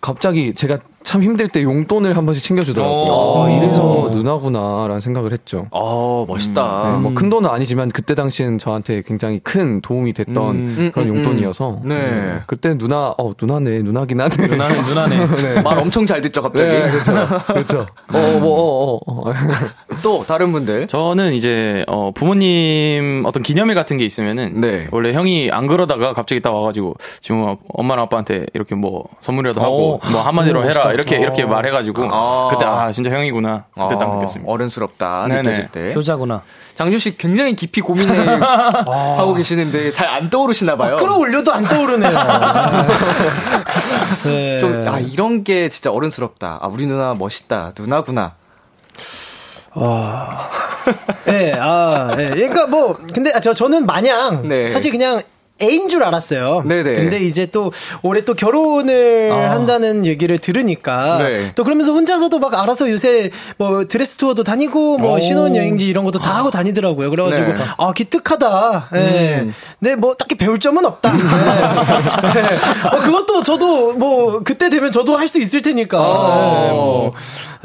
Speaker 4: 갑자기 제가 참 힘들 때 용돈을 한 번씩 챙겨주더라고요. 아, 이래서 누나구나라는 생각을 했죠.
Speaker 2: 어 멋있다.
Speaker 4: 네, 뭐큰 돈은 아니지만 그때 당시엔 저한테 굉장히 큰 도움이 됐던
Speaker 2: 음,
Speaker 4: 그런
Speaker 2: 음,
Speaker 4: 용돈이어서
Speaker 2: 네.
Speaker 4: 네. 그때 누나 어 누나네 누나긴 하네
Speaker 1: 누나는, 누나네.
Speaker 2: 말 엄청 잘 듣죠 갑자기.
Speaker 4: 네, 그렇죠 그렇죠 어뭐어 어, 어, 어.
Speaker 2: 또 다른 분들.
Speaker 6: 저는 이제 어 부모님 어떤 기념일 같은 게 있으면은
Speaker 2: 네.
Speaker 6: 원래 형이 안 그러다가 갑자기 딱 와가지고 지금 엄마랑 아빠한테 이렇게 뭐 선물이라도 하고
Speaker 1: 오.
Speaker 6: 뭐 한마디로
Speaker 1: 오,
Speaker 6: 해라
Speaker 1: 멋있다.
Speaker 6: 이렇게 이렇게 말해가지고
Speaker 2: 아.
Speaker 6: 그때 아 진짜 형이구나 그때 딱
Speaker 2: 어,
Speaker 6: 느꼈습니다.
Speaker 2: 어른스럽다
Speaker 6: 네네.
Speaker 2: 느껴질 때.
Speaker 1: 효자구나.
Speaker 2: 장준 씨 굉장히 깊이 고민을 하고 계시는데 잘 안 떠오르시나 봐요.
Speaker 5: 끌어올려도 안 떠오르네요. 네.
Speaker 2: 좀, 아, 이런 게 진짜 어른스럽다. 아, 우리 누나 멋있다. 누나구나.
Speaker 5: 예, 아, 예. 그러니까 뭐, 근데 아, 저, 저는 마냥,
Speaker 2: 네.
Speaker 5: 사실 그냥 애인 줄 알았어요.
Speaker 4: 네네.
Speaker 5: 근데 이제 또 올해 또 결혼을 한다는 얘기를 들으니까
Speaker 4: 네.
Speaker 5: 또 그러면서 혼자서도 막 알아서 요새 뭐 드레스 투어도 다니고 뭐 신혼 여행지 이런 것도 다 하고 다니더라고요. 그래가지고
Speaker 4: 네.
Speaker 5: 아 기특하다. 예. 네, 뭐 딱히 배울 점은 없다. 예. 예. 어, 그것도 저도 뭐 그때 되면 저도 할 수 있을 테니까. 예, 뭐.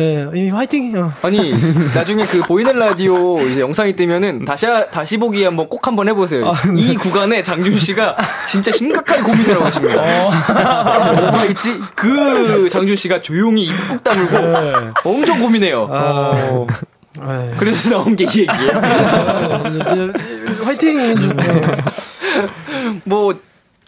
Speaker 5: 예, 이 화이팅. 어.
Speaker 2: 아니 나중에 그 보이는 라디오 이제 영상이 뜨면은 다시 다시 보기 한번 꼭 한번 해보세요. 이 구간에 장준 씨가 진짜 심각하게 고민을 하고 있습니다. 뭐가 있지? 그 장준 씨가 조용히 입꾹 다물고 엄청 고민해요.
Speaker 5: 어. 예.
Speaker 2: 그래서 나온 게 이 얘기예요.
Speaker 5: 화이팅.
Speaker 2: 뭐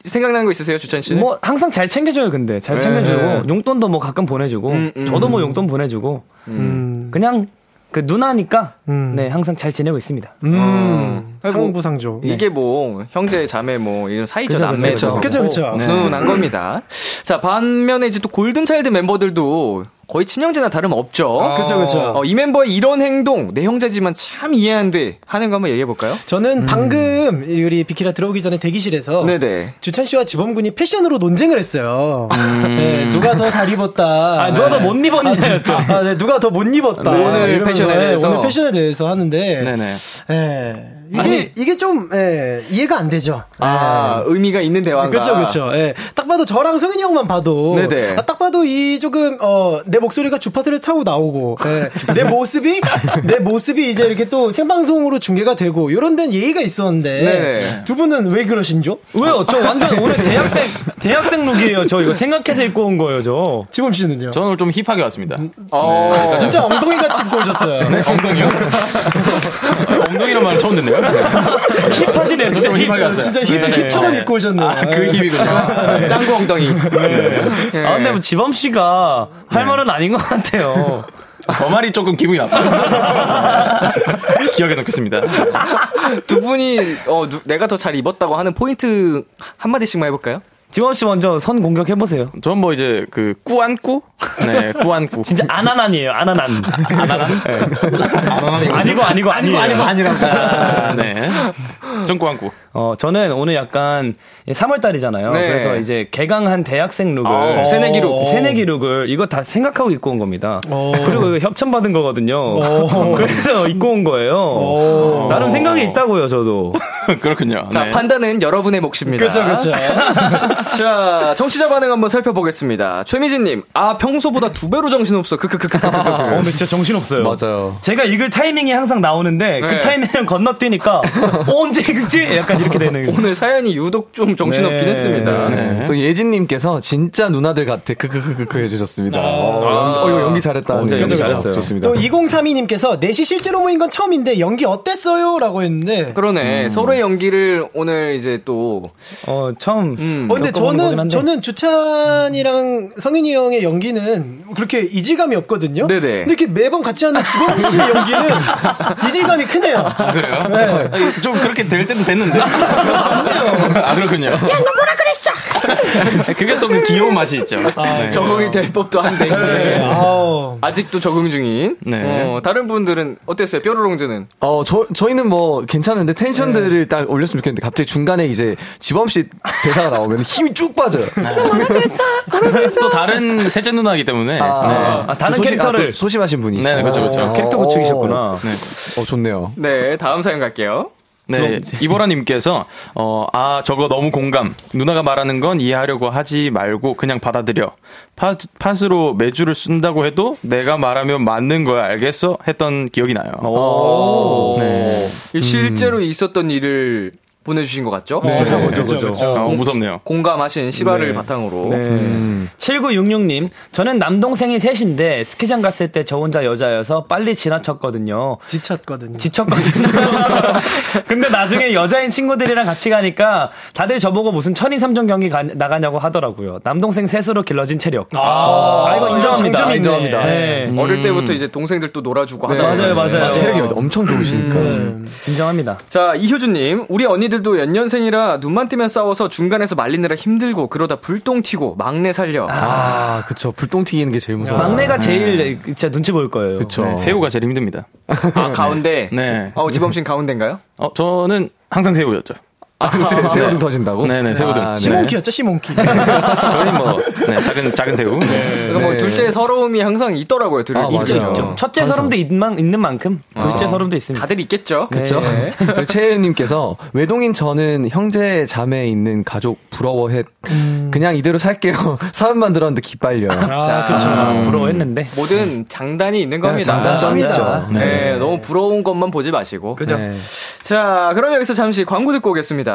Speaker 2: 생각나는 거 있으세요, 주찬 씨?
Speaker 1: 뭐 항상 잘 챙겨줘요 근데 잘
Speaker 2: 네.
Speaker 1: 챙겨주고 용돈도 뭐 가끔 보내주고
Speaker 2: 음, 음.
Speaker 1: 저도 뭐 용돈 보내주고 그냥 그 누나니까
Speaker 5: 음.
Speaker 1: 네 항상 잘 지내고 있습니다.
Speaker 5: 음.
Speaker 2: 아이고,
Speaker 5: 상부상조.
Speaker 2: 이게 뭐 형제 자매 뭐 이런 사이죠
Speaker 1: 그죠,
Speaker 2: 남매죠.
Speaker 5: 그죠, 그죠.
Speaker 2: 네. 훈훈한 겁니다. 자 반면에 이제 또 골든 차일드 멤버들도 거의 친형제나 다름 없죠.
Speaker 5: 그쵸, 그쵸.
Speaker 2: 어, 이 멤버의 이런 행동 내 형제지만 참 이해 안 돼 하는 거 한번 얘기해 볼까요?
Speaker 5: 저는 방금 우리 비키라 들어오기 전에 대기실에서
Speaker 2: 네네.
Speaker 5: 주찬 씨와 지범군이 패션으로 논쟁을 했어요. 네, 누가 더 잘 입었다.
Speaker 1: 아, 누가 더못 입었냐였죠.
Speaker 5: 아, 네, 누가 더 못 입었다.
Speaker 2: 네, 오늘
Speaker 5: 이러면서,
Speaker 2: 패션에
Speaker 5: 네,
Speaker 2: 대해서.
Speaker 5: 오늘 패션에 대해서 하는데.
Speaker 6: 네네.
Speaker 5: 예. 이게 이게 좀 예, 이해가 안 되죠.
Speaker 2: 아 의미가 있는 대화인가?
Speaker 5: 그렇죠, 그렇죠. 예. 딱 봐도 저랑 성현이 형만 봐도
Speaker 2: 네네.
Speaker 5: 아, 딱 봐도 이 조금 어, 내 목소리가 주파수를 타고 나오고 예. 내 모습이 내 모습이 이제 이렇게 또 생방송으로 중계가 되고 이런 데는 예의가 있었는데
Speaker 2: 네네.
Speaker 5: 두 분은 왜 그러신죠?
Speaker 1: 왜요? 저 완전 오늘 대학생 대학생 룩이에요. 저 이거 생각해서 입고 온 거예요, 저.
Speaker 5: 지범 씨는요?
Speaker 6: 저는 오늘 좀 힙하게 왔습니다.
Speaker 2: 어,
Speaker 5: 진짜 엉덩이 같이 입고 오셨어요.
Speaker 6: 엉덩이요? 엉덩이란 말을 처음 듣네요.
Speaker 1: 힙하시네요, 진짜
Speaker 6: 좀 힙하게 왔어요.
Speaker 5: 진짜 힙,
Speaker 6: 네.
Speaker 5: 힙처럼 입고 오셨네요.
Speaker 6: 아, 그 힙이군요.
Speaker 2: 짱구 엉덩이. 네.
Speaker 1: 아, 근데 뭐 지범 씨가 할 말은 아닌 것 같아요.
Speaker 6: 저 말이 조금 기분이 나빠. 기억해 놓겠습니다.
Speaker 2: 두 분이 어, 누- 내가 더 잘 입었다고 하는 포인트 한 마디씩만 해볼까요?
Speaker 1: 지범 씨 먼저 선 공격해 보세요.
Speaker 6: 전 뭐 이제 그 꾸안꾸? 네, 꾸안꾸.
Speaker 1: 진짜 아나난이에요, 아나난.
Speaker 6: 아나난?
Speaker 1: 아니고 아니고 아니고 아니고 아니라고.
Speaker 6: 아, 네. 전 꾸안꾸.
Speaker 1: 어, 저는 오늘 약간 3월 달이잖아요.
Speaker 2: 네.
Speaker 1: 그래서 이제 개강한 대학생 룩을
Speaker 2: 어, 새내기 룩.
Speaker 1: 새내기 룩을 이거 다 생각하고 입고 온 겁니다. 그리고 이거 협찬 받은 거거든요. 그래서 입고 온 거예요. 나름 생각이 있다고요, 저도.
Speaker 6: 그렇군요.
Speaker 2: 자
Speaker 6: 네.
Speaker 2: 판단은 여러분의 몫입니다.
Speaker 5: 그렇죠, 그렇죠.
Speaker 2: 자, 청취자 반응 한번 살펴보겠습니다. 최미진님, 아 평소보다 두 배로 정신 없어. 크크크크크크.
Speaker 1: 어, 근데 진짜 정신 없어요.
Speaker 4: 맞아요.
Speaker 1: 제가 읽을 타이밍이 항상 나오는데
Speaker 2: 네.
Speaker 1: 그 타이밍을 건너뛰니까 어, 언제 읽지? 약간 이렇게 되는.
Speaker 2: 오늘 사연이 유독 좀 정신 없긴
Speaker 1: 네.
Speaker 2: 했습니다.
Speaker 6: 네.
Speaker 4: 또 예진님께서 진짜 누나들 같아. 크크크크크 해주셨습니다. 어, 연기, 어, 이거 연기 잘했다.
Speaker 1: 어,
Speaker 4: 네,
Speaker 1: 연기 잘했어요.
Speaker 4: 좋습니다.
Speaker 5: 또 2032님께서 넷이 실제로 모인 건 처음인데 연기 어땠어요? 라고 했는데
Speaker 2: 그러네. 서로의 연기를 오늘 이제 또
Speaker 1: 어, 처음.
Speaker 2: 음.
Speaker 5: 어, 근데 저는,
Speaker 1: 한데.
Speaker 5: 저는 주찬이랑 성윤이 형의 연기는 그렇게 이질감이 없거든요?
Speaker 2: 네네.
Speaker 5: 근데 이렇게 매번 같이 하는 지범 씨의 연기는 이질감이 크네요.
Speaker 6: 그래요?
Speaker 5: 네.
Speaker 6: 아니, 좀 그렇게 될 때도 됐는데. 아, 그렇군요. 야, 너 뭐라 그랬어? 그게 또 그 귀여운 맛이 있죠. 네.
Speaker 2: 적응이 될 법도 한데 이제
Speaker 5: 네. 아우.
Speaker 2: 아직도 적응 중인.
Speaker 6: 네.
Speaker 2: 어, 다른 분들은 어땠어요? 뾰로롱즈는?
Speaker 4: 어, 저, 저희는 뭐 괜찮은데 텐션들을 딱 올렸으면 좋겠는데 갑자기 중간에 이제 지범 씨 대사가 나오면 힘이 쭉 빠져요.
Speaker 6: 또 다른 셋째 누나이기 때문에. 네.
Speaker 1: 아, 다른
Speaker 4: 또 소심-
Speaker 1: 캐릭터를.
Speaker 4: 아, 또 소심하신 분이시죠.
Speaker 6: 네, 네, 그렇죠, 그렇죠.
Speaker 4: 어,
Speaker 1: 캐릭터 붙이셨구나.
Speaker 6: 네.
Speaker 4: 어, 좋네요.
Speaker 2: 네, 다음 사연 갈게요.
Speaker 6: 네, 이보라님께서 어, 아 저거 너무 공감. 누나가 말하는 건 이해하려고 하지 말고 그냥 받아들여. 파, 팟으로 매주를 쓴다고 해도 내가 말하면 맞는 거야 알겠어? 했던 기억이 나요. 네.
Speaker 2: 실제로 있었던 일을 보내주신 것 같죠?
Speaker 1: 네. 그죠,
Speaker 6: 네.
Speaker 1: 그죠, 그죠.
Speaker 6: 어, 무섭네요.
Speaker 2: 공감하신 실화를 바탕으로.
Speaker 1: 네. 7966님, 저는 남동생이 셋인데 스키장 갔을 때 저 혼자 여자여서 빨리 지나쳤거든요.
Speaker 5: 지쳤거든요.
Speaker 1: 지쳤거든요. 근데 나중에 여자인 친구들이랑 같이 가니까 다들 저보고 무슨 천인 삼종 경기 가- 나가냐고 하더라고요. 남동생 셋으로 길러진 체력. 아, 이거 인정합니다.
Speaker 5: 장점이 있네.
Speaker 1: 인정합니다. 네.
Speaker 2: 어릴 때부터 이제 동생들 또 놀아주고 하다.
Speaker 1: 맞아요, 맞아요.
Speaker 4: 체력이 엄청 좋으시니까.
Speaker 1: 인정합니다.
Speaker 2: 자, 이효주님, 우리 언니들 도 연년생이라 눈만 뜨면 싸워서 중간에서 말리느라 힘들고 그러다 불똥 튀고 막내 살려.
Speaker 4: 아, 그쵸. 불똥 튀기는 게 제일 무서워.
Speaker 1: 막내가 제일 진짜 눈치 보일 거예요.
Speaker 4: 그쵸.
Speaker 6: 네, 새우가 제일 힘듭니다.
Speaker 2: 아, 가운데.
Speaker 6: 네.
Speaker 2: 어, 지범 씨는 가운데인가요?
Speaker 6: 어, 저는 항상 새우였죠.
Speaker 4: 새- 새우등 터진다고?
Speaker 6: 네네, 새우등.
Speaker 4: 아, 네.
Speaker 5: 시몬키였죠, 시몬키.
Speaker 6: 거의 뭐 네, 작은 작은 새우. 네.
Speaker 2: 그러니까 뭐
Speaker 4: 네.
Speaker 2: 둘째 서러움이 항상 있더라고요. 둘
Speaker 4: 아,
Speaker 2: 있죠. 있죠.
Speaker 1: 첫째 서름도 있만, 있는 만큼 둘째 서름도 있습니다.
Speaker 2: 다들 있겠죠.
Speaker 4: 그쵸?
Speaker 2: 네.
Speaker 4: 최혜님께서 외동인 저는 형제 자매 있는 가족 부러워해 그냥 이대로 살게요. 사연만 들었는데 기빨려요.
Speaker 1: 아, 그쵸. 부러워했는데.
Speaker 2: 모든 장단이 있는 겁니다.
Speaker 4: 네, 장단점이
Speaker 5: 있죠.
Speaker 2: 네, 너무 부러운 것만 보지 마시고.
Speaker 1: 그죠?
Speaker 4: 네.
Speaker 2: 자, 그럼 여기서 잠시 광고 듣고 오겠습니다.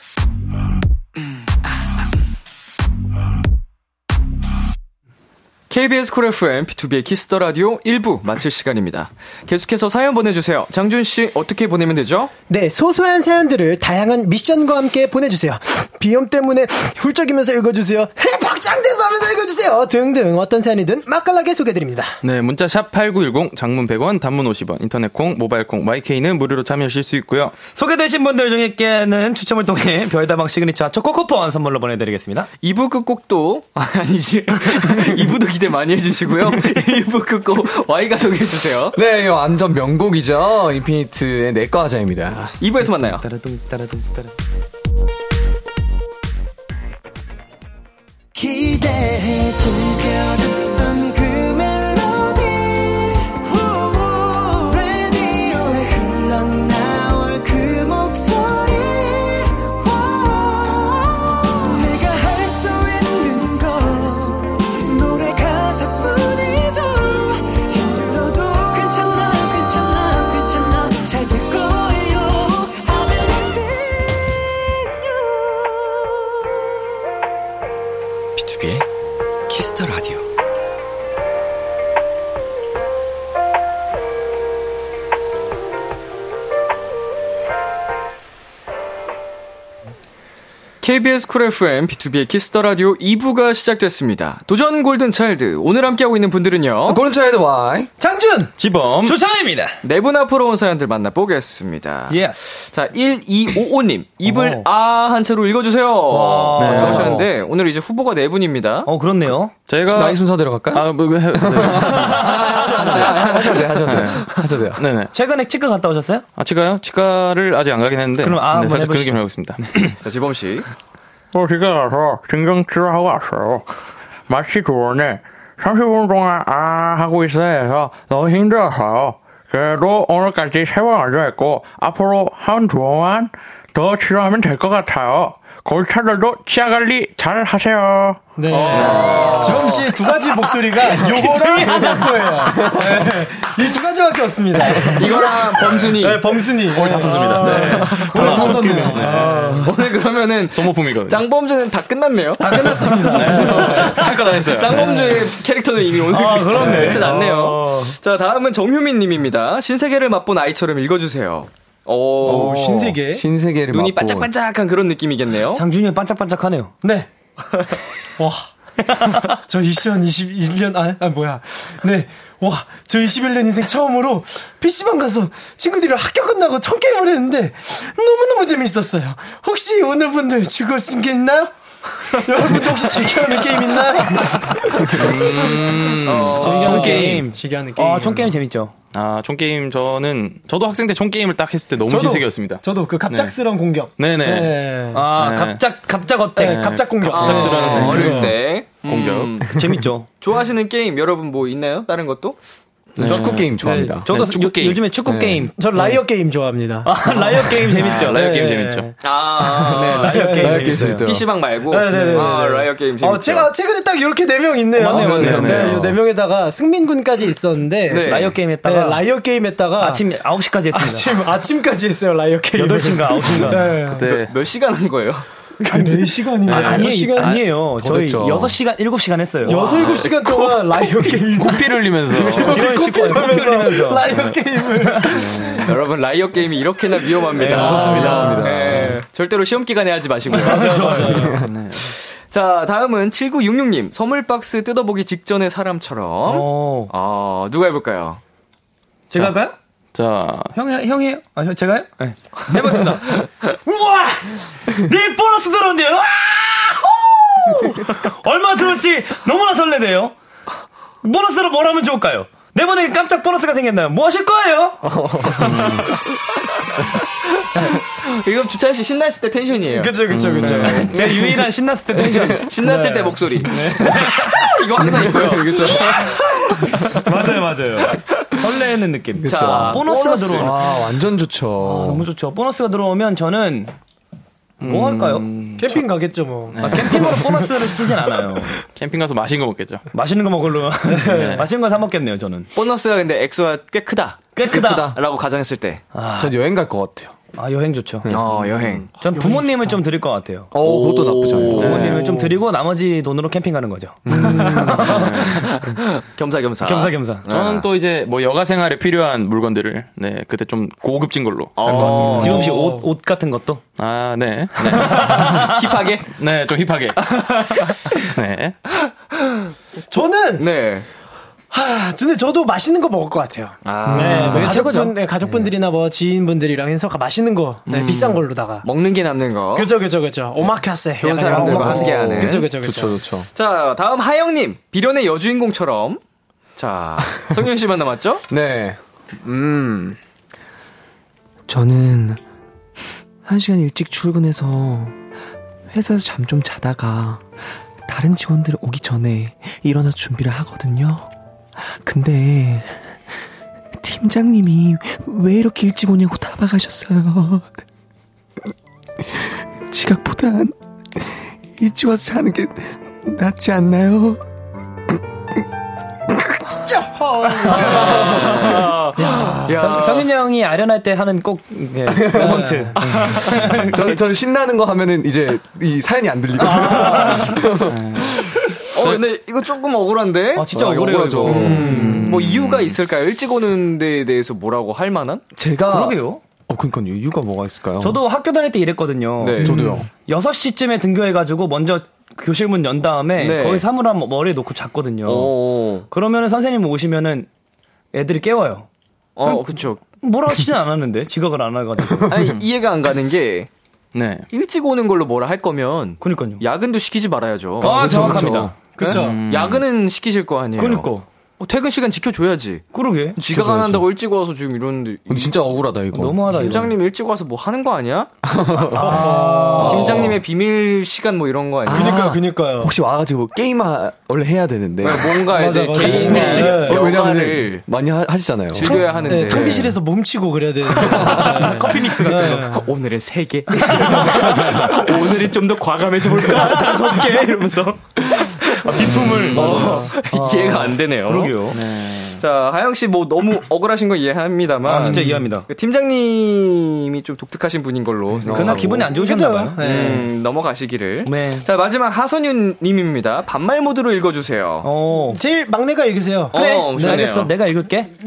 Speaker 2: KBS Cool FM, 비투비의 Kiss the Radio 1부 마칠 시간입니다. 계속해서 사연 보내주세요. 장준씨, 어떻게 보내면 되죠?
Speaker 5: 네, 소소한 사연들을 다양한 미션과 함께 보내주세요. 비염 때문에 훌쩍이면서 읽어주세요. 해, 박장대소 하면서 읽어주세요. 등등 어떤 사연이든 맛깔나게 소개드립니다.
Speaker 6: 네, 문자 샵 8910, 장문 100원, 단문 50원, 인터넷 콩, 모바일 콩, my K는 무료로 참여하실 수 있고요.
Speaker 1: 소개되신 분들 중에는 추첨을 통해 별다방 시그니처 초코 쿠폰 선물로 보내드리겠습니다.
Speaker 2: 2부 끝곡도, 아, 아니지. 2부도 기대 많이 해주시고요. 1부 끝곡 Y가 소개해주세요.
Speaker 4: 네, 이거 완전 명곡이죠. 인피니트의 내꺼하자입니다.
Speaker 2: 2부에서 만나요.
Speaker 1: 따라둥, 따라둥, 따라.
Speaker 3: 기대해 즐겨
Speaker 2: KBS Cool FM, 비투비의 Kiss the Radio 2부가 시작됐습니다. 도전 골든 차일드. 오늘 함께하고 있는 분들은요.
Speaker 4: 골든 차일드 Y.
Speaker 5: 장준!
Speaker 6: 지범.
Speaker 1: 주찬입니다.
Speaker 2: 네 분 앞으로 온 사연들 만나보겠습니다.
Speaker 1: Yes.
Speaker 2: 자, 1255님. 입을
Speaker 1: 어.
Speaker 2: 아한 채로 읽어주세요.
Speaker 1: 와.
Speaker 2: 네. 좋아하셨는데, 오늘 이제 후보가 네 분입니다.
Speaker 1: 어, 그렇네요.
Speaker 6: 저희가
Speaker 4: 나이 순서대로 갈까요?
Speaker 6: 아, 뭐, 뭐, 해, 네.
Speaker 4: 하셔도 돼요, 하셔도 돼요. 하셔도 돼요.
Speaker 6: 네네.
Speaker 1: 최근에 치과 갔다 오셨어요?
Speaker 6: 아, 치과요? 치과를 아직 안 가긴 했는데.
Speaker 1: 그럼 아,
Speaker 6: 네, 살짝 그
Speaker 1: 해보시죠.
Speaker 6: 얘기를 하고 있습니다.
Speaker 2: 자, 지범 씨.
Speaker 7: 어, 집에 가서 신경치료 하고 왔어요. 마치 좋으네. 30분 동안 아 하고 있어야 해서 너무 힘들었어요. 그래도 오늘까지 세번 완료했고 앞으로 한 두 번만 더 치료하면 될 것 같아요. 골차들도 치아 관리 잘 하세요.
Speaker 5: 네. 지범 씨의 두 가지 목소리가 요거랑 하나 거예요. 네. 이두 가지밖에 없습니다.
Speaker 2: 이거랑 범순이.
Speaker 5: 네, 범순이. 오늘 다 썼습니다. 네. 오늘 다 썼네요. 아,
Speaker 2: 오늘 그러면은
Speaker 6: 소모품이거든요.
Speaker 2: 짱범주는 다 끝났네요.
Speaker 5: 다 끝났습니다.
Speaker 6: 할거 다 했어요.
Speaker 2: 짱범주의 캐릭터는 이미 오늘
Speaker 5: 아, 그렇네.
Speaker 2: 끝이 났네요. 자, 다음은 정효민 님입니다. 신세계를 맛본 아이처럼 읽어주세요. 오,
Speaker 5: 오, 신세계.
Speaker 4: 신세계를
Speaker 2: 눈이
Speaker 4: 맛본-
Speaker 2: 반짝반짝한 그런 느낌이겠네요.
Speaker 1: 장준이 반짝반짝하네요.
Speaker 5: 네. 와. 저 2021년, 아, 아, 뭐야. 네. 와, 저 21년 인생 처음으로 PC방 가서 친구들이랑 학교 끝나고 총 게임을 했는데 너무너무 재밌었어요. 혹시 오늘 분들 즐거우신 게 있나요? 여러분도 혹시 즐겨하는 게임 있나요?
Speaker 1: 총 게임.
Speaker 5: 즐겨하는 게임.
Speaker 1: 어, 총 게임 재밌죠.
Speaker 6: 아, 총 게임 저는, 저도 학생 때 총 게임을 딱 했을 때 너무 신세계였습니다.
Speaker 5: 저도 그 갑작스러운 공격.
Speaker 6: 네네.
Speaker 5: 네.
Speaker 1: 아,
Speaker 6: 네.
Speaker 1: 갑작, 갑작 attack.
Speaker 5: 네, 갑작 공격.
Speaker 6: 갑작스러운
Speaker 2: 어, 어릴
Speaker 6: 그거.
Speaker 2: 때.
Speaker 6: 공격.
Speaker 2: 음,
Speaker 1: 재밌죠.
Speaker 2: 좋아하시는 게임 여러분 뭐 있나요? 다른 것도?
Speaker 4: 축구 게임 좋아합니다.
Speaker 1: 네, 저도
Speaker 6: 네, 축구
Speaker 1: 요-
Speaker 6: 게임.
Speaker 1: 요즘에 축구
Speaker 4: 네.
Speaker 1: 게임.
Speaker 5: 저 liar 게임 좋아합니다.
Speaker 1: 아, liar 게임 재밌죠.
Speaker 6: liar
Speaker 5: 네.
Speaker 6: 게임 재밌죠.
Speaker 2: 아,
Speaker 1: 네, liar 게임
Speaker 4: liar
Speaker 1: 재밌어요.
Speaker 2: PC방 말고.
Speaker 5: 네 네 네.
Speaker 2: 아, liar 게임 재밌죠.
Speaker 5: 어, 제가 최근에 딱 이렇게 네 명 있네요.
Speaker 1: 맞네요, 맞네요,
Speaker 5: 네.
Speaker 1: 네
Speaker 5: 명에다가 승민 군까지 있었는데.
Speaker 2: 네.
Speaker 1: liar 게임
Speaker 5: 네,
Speaker 1: 했다가
Speaker 5: liar 게임 했다가
Speaker 1: 아침 9시까지 했습니다.
Speaker 5: 아침 아침까지 했어요 liar 게임.
Speaker 1: 8시인가 9시인가.
Speaker 5: 네.
Speaker 6: 네.
Speaker 2: 몇 시간 한 거예요?
Speaker 5: 한 4시간이면
Speaker 1: 아, 아니,
Speaker 5: 시간
Speaker 1: 아니에요.
Speaker 4: 더
Speaker 1: 저희
Speaker 4: 됐죠.
Speaker 1: 6시간, 7시간 했어요.
Speaker 5: 6, 7시간 동안 liar 게임.
Speaker 6: 코피를 흘리면서.
Speaker 1: 지원이
Speaker 5: 하면서
Speaker 1: 흘리면서.
Speaker 5: liar 게임을.
Speaker 2: 여러분, liar 게임이 이렇게나 위험합니다.
Speaker 1: 네, 무섭습니다.
Speaker 2: 네, 절대로 시험 기간에 하지 마시고요. 자, 다음은 7966님. 선물 박스 뜯어보기 직전의 사람처럼.
Speaker 1: 어.
Speaker 2: 어, 누가 해볼까요?
Speaker 1: 제가 할까요?
Speaker 6: 자,
Speaker 1: 형, 형이에요? 아, 저- 제가요? 네. 해보겠습니다. 우와! 내 보너스 들었는데요! 와! 호! 얼마 들었지? 너무나 설레네요. 보너스로 뭘 하면 좋을까요? 내번에 깜짝 보너스가 생겼나요? 뭐 하실 거예요?
Speaker 2: 이거 주찬 씨 신났을 때 텐션이에요.
Speaker 5: 그쵸, 그쵸, 그쵸.
Speaker 1: 제 유일한 신났을 때 텐션.
Speaker 2: 신났을 때 목소리. 이거 항상 있고요. 그렇죠.
Speaker 1: 맞아요, 맞아요. 설레는 느낌.
Speaker 2: 자,
Speaker 1: 와, 보너스가
Speaker 2: 보너스.
Speaker 1: 들어오면.
Speaker 4: 아, 완전 좋죠.
Speaker 1: 너무 좋죠. 보너스가 들어오면 저는 뭐 할까요?
Speaker 5: 캠핑 가겠죠, 뭐.
Speaker 1: 아, 캠핑으로 보너스를 쓰진 않아요.
Speaker 6: 캠핑 가서 맛있는 거 먹겠죠.
Speaker 1: 맛있는 거 먹으려. 맛있는 거 사 먹겠네요, 저는.
Speaker 2: 보너스가 근데 엑소가 꽤 크다.
Speaker 1: 꽤 크다.
Speaker 2: 라고 가정했을 때.
Speaker 4: 전 여행 갈 것 같아요.
Speaker 1: 아, 여행 좋죠.
Speaker 2: 어, 여행.
Speaker 1: 전 부모님을 좀 드릴 것 같아요.
Speaker 4: 어, 그것도 나쁘지 않아요.
Speaker 1: 부모님을 좀 드리고 나머지 돈으로 캠핑 가는 거죠.
Speaker 2: 겸사겸사.
Speaker 1: 겸사겸사.
Speaker 6: 저는 또 이제 뭐 여가 생활에 필요한 물건들을 네 그때 좀 고급진 걸로 같습니다.
Speaker 1: 지금 혹시 옷, 옷 같은 것도?
Speaker 6: 아, 네.
Speaker 2: 힙하게?
Speaker 6: 네, 좀 힙하게. 네.
Speaker 5: 저는,
Speaker 2: 네.
Speaker 5: 하, 근데 저도 맛있는 거 먹을 것 같아요.
Speaker 2: 아.
Speaker 5: 네, 뭐
Speaker 1: 그게
Speaker 5: 가족분. 네, 가족분들이나 뭐 지인분들이랑 해서 맛있는 거, 네, 비싼 걸로다가.
Speaker 2: 먹는 게 남는 거.
Speaker 5: 그죠, 그죠, 그죠. 오마카세.
Speaker 2: 좋은 사람들과. 함께하는.
Speaker 5: 그죠, 그죠, 그죠.
Speaker 4: 좋죠, 좋죠.
Speaker 2: 자, 다음 하영님. 비련의 여주인공처럼. 자, 성현 씨만 남았죠?
Speaker 4: 네.
Speaker 2: 음.
Speaker 4: 저는 한 시간 일찍 출근해서 회사에서 잠 좀 자다가 다른 직원들 오기 전에 일어나서 준비를 하거든요. 근데 팀장님이 왜 이렇게 일찍 오냐고 다박하셨어요. 지각보단 일찍 와서 자는 게 낫지 않나요?
Speaker 1: 성, 성윤이 형이 아련할 때 하는 꼭, 예, 모먼트.
Speaker 4: 전, 전 신나는 거 하면은 이제 이 사연이 안 들리거든요.
Speaker 2: 어, 근데 이거 조금 억울한데?
Speaker 1: 아, 진짜
Speaker 4: 아,
Speaker 1: 억울해요,
Speaker 4: 억울하죠.
Speaker 1: 이거.
Speaker 2: 음, 뭐 이유가 있을까요? 일찍 오는 데에 대해서 뭐라고 할 만한?
Speaker 4: 제가
Speaker 1: 그러게요.
Speaker 4: 어 그러니까요. 이유가 뭐가 있을까요?
Speaker 1: 저도 학교 다닐 때 이랬거든요.
Speaker 2: 네.
Speaker 4: 저도요.
Speaker 1: 6시쯤에 등교해가지고 먼저 교실 문 연 다음에
Speaker 2: 네.
Speaker 1: 거기 사물함 머리에 놓고 잤거든요.
Speaker 2: 오.
Speaker 1: 그러면은 선생님 오시면은 애들이 깨워요.
Speaker 2: 어, 그쵸.
Speaker 1: 뭐라 하시진 않았는데 지각을 안 해가지고.
Speaker 2: 아니, 이해가 안 가는 게,
Speaker 6: 네.
Speaker 2: 일찍 오는 걸로 뭐라 할 거면,
Speaker 1: 그니까요.
Speaker 2: 야근도 시키지 말아야죠.
Speaker 1: 아,
Speaker 4: 그쵸,
Speaker 1: 정확합니다.
Speaker 5: 그쵸.
Speaker 2: 야근은 시키실 거 아니에요.
Speaker 1: 그니까.
Speaker 2: 어, 퇴근 시간 지켜줘야지.
Speaker 1: 그러게.
Speaker 2: 지각 안 한다고 일찍 와서 지금 이러는데.
Speaker 4: 근데 진짜 억울하다 이거.
Speaker 1: 너무하다. 이거.
Speaker 2: 팀장님 일찍 와서 뭐 하는 거 아니야? 팀장님의 비밀 시간 뭐 이런 거 아니야?
Speaker 5: 그니까요, 그니까요.
Speaker 4: 혹시 와가지고 게임 하, 원래 해야 되는데.
Speaker 2: 뭔가
Speaker 5: 맞아,
Speaker 2: 이제
Speaker 5: 같이 네.
Speaker 4: 어,
Speaker 2: 여가를
Speaker 4: 많이 하, 하시잖아요.
Speaker 2: 즐겨야 하는데.
Speaker 5: 네, 탕비실에서 몸치고 그래야 되는데.
Speaker 1: 커피 믹스 같은 거.
Speaker 2: 오늘은 세 개. 오늘은 좀더 과감해져 볼까? 다섯 개 이러면서
Speaker 1: 비품을.
Speaker 2: 이해가 안 되네요.
Speaker 1: 그러게 요.
Speaker 2: 자, 하영 씨 뭐 너무 억울하신 거 이해합니다만
Speaker 1: 아, 진짜 이해합니다.
Speaker 2: 그 팀장님이 좀 독특하신 분인 걸로
Speaker 1: 그날
Speaker 2: 생각하고.
Speaker 1: 기분이 안
Speaker 5: 그죠?
Speaker 1: 좋으셨나 봐요.
Speaker 5: 네.
Speaker 2: 음, 넘어가시기를.
Speaker 1: 네.
Speaker 2: 자, 마지막 하선윤 님입니다. 반말 모드로 읽어 주세요.
Speaker 1: 어.
Speaker 5: 제일 막내가 읽으세요.
Speaker 1: 그래,
Speaker 2: 어,
Speaker 1: 네. 알겠어. 내가 읽을게.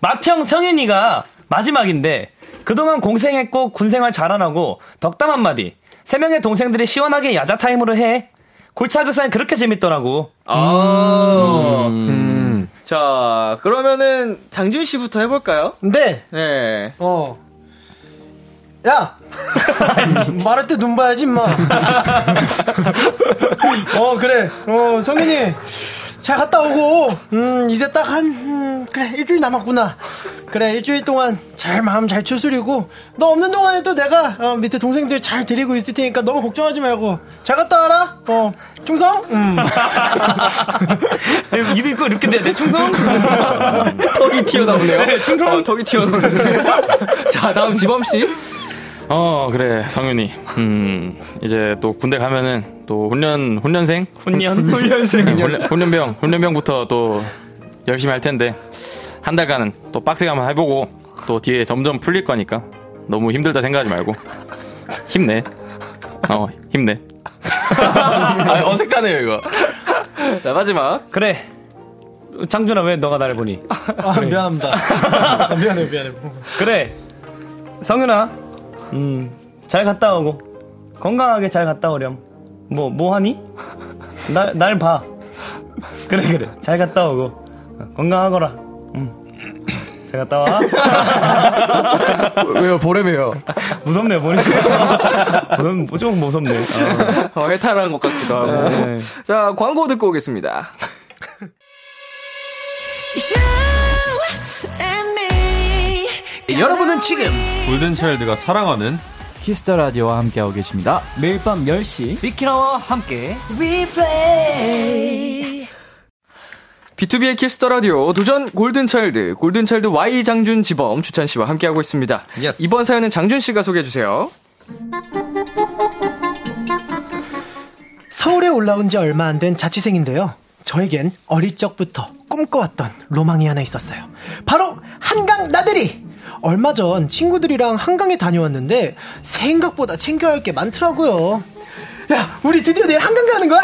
Speaker 1: 맏형 성현이가 마지막인데 그동안 공생했고 군생활 잘 안 하고 덕담 한마디. 세 명의 동생들이 시원하게 야자 타임으로 해. 골차그산 그렇게 재밌더라고.
Speaker 2: 아. 자, 그러면은 장준 씨부터 해볼까요?
Speaker 5: 근데,
Speaker 2: 네.
Speaker 5: 어. 야! 말할 때 눈 봐야지, 임마. 어, 그래. 어, 성인이. 잘 갔다 오고, 음, 이제 딱 한, 음, 그래, 일주일 남았구나. 그래, 일주일 동안 잘 마음 잘 추스리고, 너 없는 동안에도 내가, 어, 밑에 동생들 잘 데리고 있을 테니까 너무 걱정하지 말고, 잘 갔다 와라. 어, 충성? 음.
Speaker 1: 입이 꼭 이렇게 돼야 돼, 충성?
Speaker 2: 턱이 튀어나오네요. 충성. 어, 턱이 튀어나오네요. 자, 다음 지범 씨.
Speaker 6: 어, 그래, 성윤이. 음, 이제 또 군대 가면은 또 훈련, 훈련생?
Speaker 1: 훈련.
Speaker 6: 훈련생. 훈련, 훈련 병, 훈련병부터 또 열심히 할 텐데, 한 달간은 또 빡세게 한번 해보고, 또 뒤에 점점 풀릴 거니까, 너무 힘들다 생각하지 말고, 힘내. 어, 힘내.
Speaker 2: 아, 어색하네요, 이거. 자, 마지막.
Speaker 1: 그래. 장준아, 왜 너가 나를 보니?
Speaker 5: 아, 미안합니다. 아, 미안해, 미안해.
Speaker 1: 그래. 성윤아, 음, 잘 갔다 오고. 건강하게 잘 갔다 오렴. 뭐, 뭐 하니? 날, 날 봐. 그래, 그래. 잘 갔다 오고. 건강하거라. 음. 잘 갔다 와.
Speaker 4: 왜요? 보래매요.
Speaker 1: 무섭네, 보니까. 무섭, 좀 무섭네. 어.
Speaker 2: 어, 해탈한 것 같기도 하고.
Speaker 1: 네.
Speaker 2: 자, 광고 듣고 오겠습니다.
Speaker 5: 여러분은 지금
Speaker 8: 골든차일드가 사랑하는
Speaker 9: 키스 더 라디오와 함께하고 계십니다. 매일 밤 10시
Speaker 1: 비키라와 함께.
Speaker 2: 비투비의 키스 더 라디오 도전 골든차일드 골든차일드 Y 장준 지범 주찬 씨와 함께하고 있습니다.
Speaker 1: Yes.
Speaker 2: 이번 사연은 장준 씨가 소개해 주세요.
Speaker 5: 서울에 올라온 지 얼마 안 된 자취생인데요. 저에겐 어릴 적부터 꿈꿔왔던 로망이 하나 있었어요. 바로 한강 나들이! 얼마 전 친구들이랑 한강에 다녀왔는데 생각보다 챙겨야 할 게 많더라고요. 야, 우리 드디어 내일 한강 가는 거야!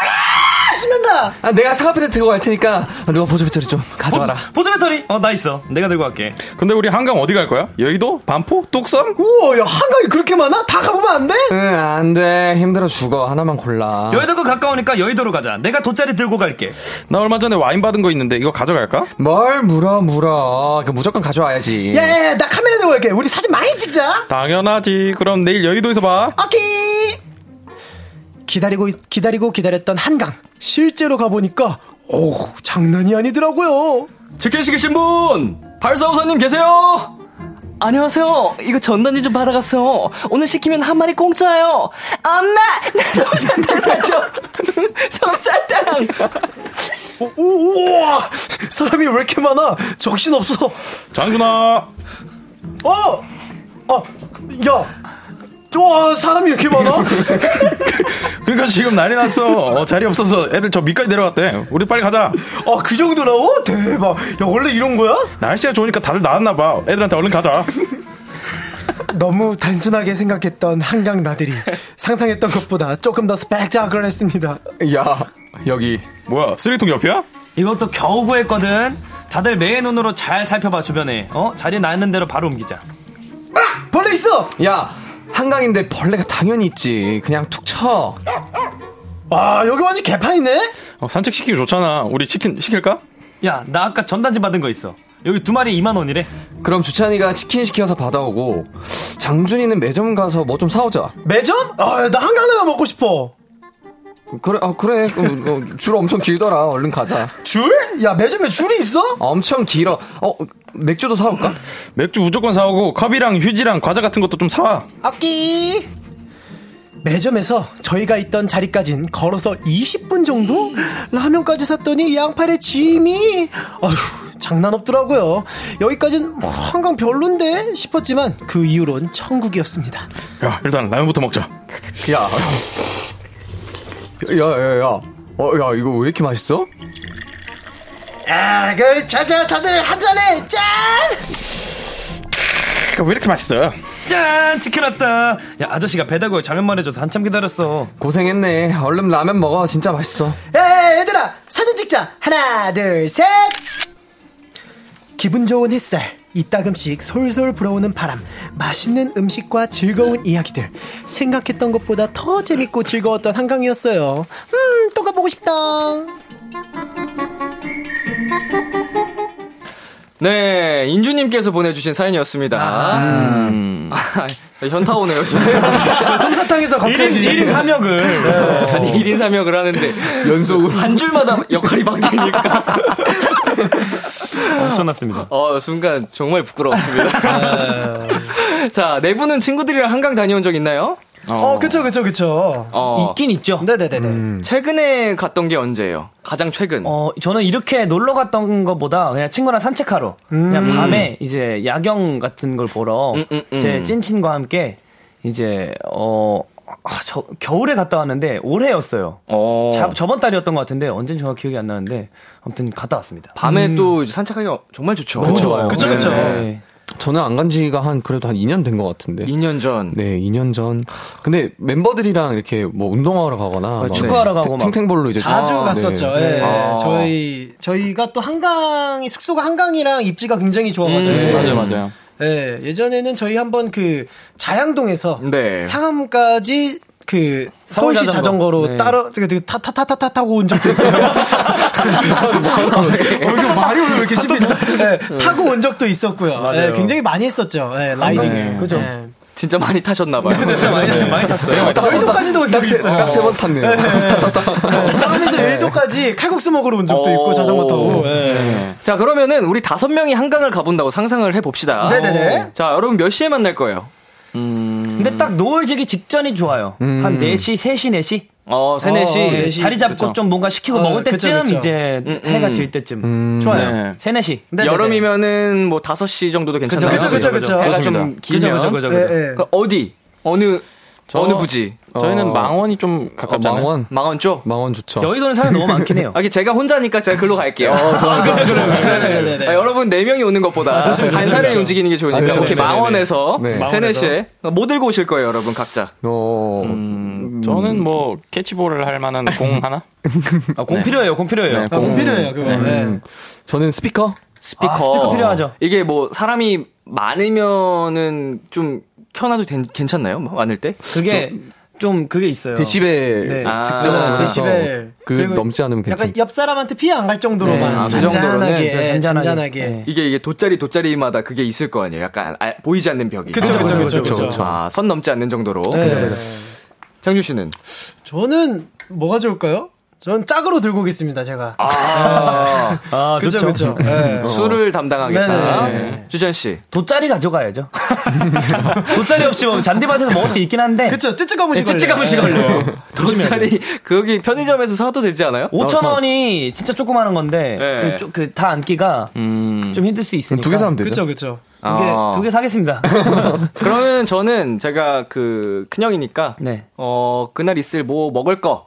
Speaker 5: 아, 신난다!
Speaker 4: 아, 내가 사과패드 들고 갈 테니까 누가 보조 배터리 좀 가져와라.
Speaker 1: 보 조 배터리? 어, 나 있어. 내가 들고 갈게.
Speaker 6: 근데 우리 한강 어디 갈 거야? 여의도? 반포? 뚝섬?
Speaker 5: 우와, 야, 한강이 그렇게 많아? 다 가보면 안 돼?
Speaker 4: 응, 안 돼. 힘들어 죽어. 하나만 골라.
Speaker 1: 여의도가 가까우니까 여의도로 가자. 내가 돗자리 들고 갈게.
Speaker 6: 나 얼마 전에 와인 받은 거 있는데 이거 가져갈까?
Speaker 4: 뭘 물어, 물어. 그 무조건 가져와야지.
Speaker 5: 야, 야, 야, 나 카메라 들고 갈게. 우리 사진 많이 찍자.
Speaker 6: 당연하지. 그럼 내일 여의도에서 봐.
Speaker 5: 오케이. 기다리고 기다리고 기다렸던 한강. 실제로 가보니까 오 장난이 아니더라고요.
Speaker 2: 치킨 시키신 분! 발사우사님 계세요! 안녕하세요. 이거 전단지 좀 받아갔어요. 오늘 시키면 한 마리 공짜예요. 엄마! 나 솜사탕 사줘! 솜사탕!
Speaker 5: 오, 오, 우와 사람이 왜 이렇게 많아? 정신 없어.
Speaker 6: 장준아.
Speaker 5: 어, 어, 야. 와 사람이 이렇게 많아?
Speaker 6: 그러니까 지금 난리 났어. 어, 자리 없어서 애들 저 밑까지 내려갔대. 우리 빨리 가자.
Speaker 5: 아 그 정도라고? 대박. 야 원래 이런 거야?
Speaker 6: 날씨가 좋으니까 다들 나왔나 봐. 애들한테 얼른 가자.
Speaker 5: 너무 단순하게 생각했던 한강 나들이 상상했던 것보다 조금 더 스펙타클했습니다.
Speaker 4: 야, 여기.
Speaker 6: 뭐야? 쓰레기통 옆이야?
Speaker 1: 이것도 겨우 구했거든. 다들 매의 눈으로 잘 살펴봐 주변에. 어 자리 나는 대로 바로 옮기자.
Speaker 5: 아 벌레 있어.
Speaker 4: 야, 한강인데 벌레가 당연히 있지. 그냥 툭 쳐.
Speaker 5: 와 여기 완전 개판이네.
Speaker 6: 어, 산책 시키기 좋잖아. 우리 치킨 시킬까?
Speaker 1: 야 나 아까 전단지 받은 거 있어. 여기 두 마리 2만 원이래.
Speaker 4: 그럼 주찬이가 치킨 시켜서 받아오고 장준이는 매점 가서 뭐 좀 사오자.
Speaker 5: 매점? 아 나 한강라면 먹고 싶어.
Speaker 4: 그래, 아 그래. 어, 어, 줄 엄청 길더라. 얼른 가자.
Speaker 5: 줄? 야 매점에 줄이 있어?
Speaker 4: 엄청 길어. 어, 맥주도 사올까?
Speaker 6: 맥주 무조건 사오고 컵이랑 휴지랑 과자 같은 것도 좀 사와.
Speaker 5: 앞기 매점에서 저희가 있던 자리까진 걸어서 20분 정도? 라면까지 샀더니 양팔에 짐이 아휴 장난 없더라고요 여기까진 뭐 한강 별론데 싶었지만 그 이후론 천국이었습니다
Speaker 6: 야, 일단 라면부터 먹자.
Speaker 4: 야. 야, 야, 야. 어, 야, 이거 왜 이렇게 맛있어?
Speaker 5: 아 그 자자 다들 한잔해
Speaker 6: 짠왜 이렇게 맛있어?
Speaker 1: 짠 치킨 왔다. 야 아저씨가 배달고에 자면만 해줘서 한참 기다렸어.
Speaker 4: 고생했네. 얼른 라면 먹어. 진짜 맛있어.
Speaker 5: 야 얘들아 사진 찍자 하나 둘 셋 기분 좋은 햇살 이따금씩 솔솔 불어오는 바람 맛있는 음식과 즐거운 이야기들 생각했던 것보다 더 재밌고 즐거웠던 한강이었어요 음 또 가보고 싶다
Speaker 2: 네, 인주님께서 보내주신 사연이었습니다. 음. 현타 오네요, 지금.
Speaker 5: 솜사탕에서 갑자기
Speaker 1: 1인, 1인 삼역을.
Speaker 2: 아니, 1인 3역을 하는데, 연속으로. 한 줄마다 역할이 바뀌니까.
Speaker 1: 엄청났습니다.
Speaker 2: 어, 순간 정말 부끄러웠습니다. 자, 네 분은 친구들이랑 한강 다녀온 적 있나요?
Speaker 5: 어 그쵸 그쵸 그쵸
Speaker 2: 어,
Speaker 1: 있긴 있죠.
Speaker 5: 네네네네
Speaker 2: 최근에 갔던 게 언제예요? 가장 최근.
Speaker 1: 어, 저는 이렇게 놀러 갔던 것보다 그냥 친구랑 산책하러, 그냥 밤에 이제 야경 같은 걸 보러,
Speaker 2: 음, 음, 음.
Speaker 1: 제 찐친과 함께 이제, 어, 아, 저, 겨울에 갔다 왔는데 올해였어요.
Speaker 2: 어.
Speaker 1: 자- 저번 달이었던 것 같은데 언제는 정확히 기억이 안 나는데 아무튼 갔다 왔습니다.
Speaker 2: 밤에 또 이제 산책하기가 정말 좋죠.
Speaker 1: 너무 좋아요.
Speaker 5: 그쵸, 그쵸.
Speaker 1: 네.
Speaker 4: 저는 안 간 지가 한, 그래도 한 2년 된 것 같은데.
Speaker 2: 2년 전.
Speaker 4: 네, 2년 전. 근데 멤버들이랑 이렇게 뭐 운동하러 가거나. 막
Speaker 1: 축구하러 가고 막.
Speaker 4: 탱탱볼로 이제.
Speaker 5: 자주
Speaker 4: 아,
Speaker 5: 갔었죠.
Speaker 4: 네.
Speaker 5: 예.
Speaker 2: 아.
Speaker 5: 저희 저희가 또 한강이 숙소가 한강이랑 입지가 굉장히 좋아가지고.
Speaker 2: 음,
Speaker 6: 맞아요, 맞아요.
Speaker 5: 예. 예전에는 저희 한번 그 자양동에서
Speaker 2: 네.
Speaker 5: 상암까지 그 서울시
Speaker 1: 자전거.
Speaker 5: 자전거 로
Speaker 1: 네.
Speaker 5: 따로 타타타타타 타고 온 적도 있고요. 어, 이거 말이 오늘 왜 이렇게 씹히죠? 네, 타고 온 적도 있었고요. 네, 굉장히 많이 했었죠. 네, 라이딩.
Speaker 2: 네.
Speaker 5: 그죠.
Speaker 2: 네. 진짜 많이 타셨나 봐요.
Speaker 5: 많이, 많이 탔어요. 여의도까지도 온 적이 있어요.
Speaker 4: 딱 세 번 탔네요.
Speaker 5: 싸움에서 여의도까지 칼국수 먹으러 온 적도 있고 자전거 타고. 네.
Speaker 2: 자, 그러면은 우리 다섯 명이 한강을 가본다고 상상을 해봅시다.
Speaker 1: 네네네.
Speaker 2: 자, 여러분 몇 시에 만날 거예요?
Speaker 1: 근데 딱 노을 지기 직전이 좋아요. 한 4시, 3시, 4시?
Speaker 2: 어, 3, 4시.
Speaker 1: 네, 자리 잡고 좀 뭔가 시키고
Speaker 2: 어,
Speaker 1: 먹을
Speaker 2: 그쵸,
Speaker 1: 때쯤
Speaker 2: 그쵸.
Speaker 1: 이제
Speaker 2: 음,
Speaker 1: 해가
Speaker 2: 음.
Speaker 1: 질 때쯤.
Speaker 2: 음. 좋아요.
Speaker 1: 3, 4시.
Speaker 2: 여름이면은 뭐 5시 정도도 괜찮아요.
Speaker 1: 그쵸, 그쵸, 그쵸.
Speaker 2: 해가 좀
Speaker 1: 좋습니다.
Speaker 2: 길면.
Speaker 1: 그쵸, 그쵸, 그쵸, 그쵸.
Speaker 2: 네, 네. 그럼 어디? 어느 어느 부지?
Speaker 6: 저희는 망원이 좀 가깝잖아요.
Speaker 4: 망원.
Speaker 2: 망원 쪽?
Speaker 4: 망원 좋죠.
Speaker 1: 여의도는 사람이 너무 많긴 해요.
Speaker 2: 아, 이게 제가 혼자니까 제가 글로 갈게요.
Speaker 4: 어, 좋아요, 좋아요, 좋아요.
Speaker 1: 네네네.
Speaker 2: 아, 여러분 4명이 오는 것보다
Speaker 1: 아,
Speaker 2: 한 사람이. 움직이는 게 좋으니까
Speaker 4: 아, 그쵸,
Speaker 2: 이렇게
Speaker 4: 그쵸.
Speaker 2: 망원에서
Speaker 4: 네.
Speaker 2: 3, 4시에 뭐 들고 오실 거예요, 여러분 각자?
Speaker 4: 어.
Speaker 6: 음, 저는 뭐 캐치볼을 할 만한 공 하나?
Speaker 1: 아, 공 필요해요, 공 필요해요.
Speaker 6: 네,
Speaker 1: 아, 공 필요해요, 그거. 네.
Speaker 4: 음. 저는 스피커?
Speaker 2: 스피커.
Speaker 1: 아, 스피커 필요하죠.
Speaker 2: 이게 뭐 사람이 많으면은 좀 켜놔도 된- 괜찮나요? 뭐 많을 때?
Speaker 1: 그게 좀 그게 있어요.
Speaker 4: 데시벨
Speaker 1: 네.
Speaker 2: 아,
Speaker 4: 측정을 해서
Speaker 5: 데시벨.
Speaker 4: 그
Speaker 5: 그리고
Speaker 4: 넘지 않으면 괜찮죠.
Speaker 5: 약간 옆 사람한테 피해 안 갈 정도로만
Speaker 2: 네, 아, 그
Speaker 5: 잔잔하게, 네,
Speaker 1: 잔잔하게.
Speaker 5: 잔잔하게.
Speaker 1: 네.
Speaker 2: 이게 이게 돗자리 돗자리마다 그게 있을 거 아니에요. 약간 아, 보이지 않는 벽이.
Speaker 5: 그쵸, 그쵸, 그쵸, 그쵸.
Speaker 2: 아, 선 넘지 않는 정도로.
Speaker 5: 네.
Speaker 2: 장준 씨는
Speaker 5: 저는 뭐가 좋을까요? 전 짝으로 들고 오겠습니다, 제가.
Speaker 2: 아,
Speaker 1: 아,
Speaker 5: 그쵸,
Speaker 1: 좋죠.
Speaker 5: 그쵸. 네.
Speaker 2: 술을 담당하겠다.
Speaker 5: 네네네.
Speaker 2: 주전 씨.
Speaker 1: 돗자리 가져가야죠. 돗자리 없이 뭐 잔디밭에서 먹을 수 있긴 한데.
Speaker 5: 그쵸, 쯔쯔가무시 걸려요.
Speaker 1: 찌찌가무시
Speaker 5: 네.
Speaker 1: 걸려요.
Speaker 2: 돗자리 거기 편의점에서 사도 되지 않아요?
Speaker 1: 5천 원이 진짜 조그마한 건데
Speaker 2: 네.
Speaker 1: 그 다 앉기가 좀 힘들 수 있으니까
Speaker 4: 두 개 사면 되죠.
Speaker 5: 그쵸, 그쵸.
Speaker 1: 두 개,
Speaker 2: 아.
Speaker 1: 두개 사겠습니다.
Speaker 2: 그러면 저는 제가 그 큰형이니까
Speaker 1: 네.
Speaker 2: 어 그날 있을 뭐 먹을 거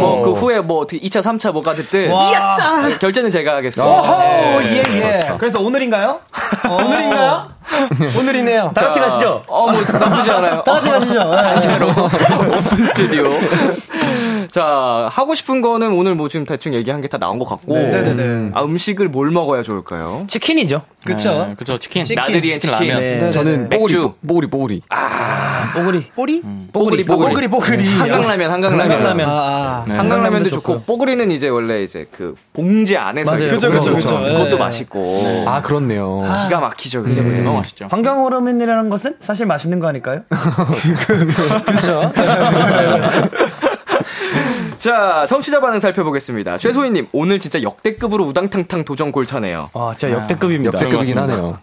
Speaker 2: 뭐 그 후에 뭐 어떻게 2차 3차 뭐가 됐든
Speaker 1: 와.
Speaker 5: 이야싸!
Speaker 2: 결제는 제가 하겠습니다. 네.
Speaker 5: 예, 예.
Speaker 1: 그래서 오늘인가요?
Speaker 5: 오늘인가요? 오늘이네요.
Speaker 1: 다 같이 가시죠.
Speaker 2: 어, 뭐 나쁘지 않아요.
Speaker 5: 다 같이 가시죠. 네.
Speaker 2: 단체로 오픈 스튜디오. 자 하고 싶은 거는 오늘 뭐 지금 대충 얘기한 게 다 나온 것 같고.
Speaker 5: 네네네.
Speaker 2: 아 음식을 뭘 먹어야 좋을까요?
Speaker 1: 치킨이죠.
Speaker 5: 그쵸.
Speaker 6: 네, 그쵸, 치킨.
Speaker 5: 치킨.
Speaker 2: 나들이엔 치킨.
Speaker 6: 라면.
Speaker 1: 네.
Speaker 5: 네.
Speaker 4: 저는 뽀글이,
Speaker 2: 맥주.
Speaker 4: 뽀글이, 뽀글이.
Speaker 1: 뽀글이.
Speaker 5: 뽀리?
Speaker 1: 뽀글이.
Speaker 5: 아, 뽀글이, 뽀글이.
Speaker 2: 한강라면, 한강라면.
Speaker 1: 한강라면.
Speaker 5: 아, 아.
Speaker 6: 네.
Speaker 2: 한강라면도 좋고. 뽀글이는 이제 원래 이제 그 봉지 안에서
Speaker 1: 맞아요.
Speaker 5: 그쵸, 그쵸, 그쵸.
Speaker 2: 그것도
Speaker 5: 네.
Speaker 2: 맛있고
Speaker 4: 아, 그렇네요.
Speaker 2: 기가 막히죠. 그죠? 그죠?
Speaker 6: 너무 맛있죠.
Speaker 1: 환경 호르몬이라는 것은 사실 맛있는 거 아닐까요?
Speaker 5: 그쵸.
Speaker 2: 자, 청취자 반응 살펴보겠습니다. 최소희님, 오늘 진짜 역대급으로 우당탕탕 도전 골차네요.
Speaker 1: 와, 진짜 역대급입니다.
Speaker 4: 역대급이긴 하네요.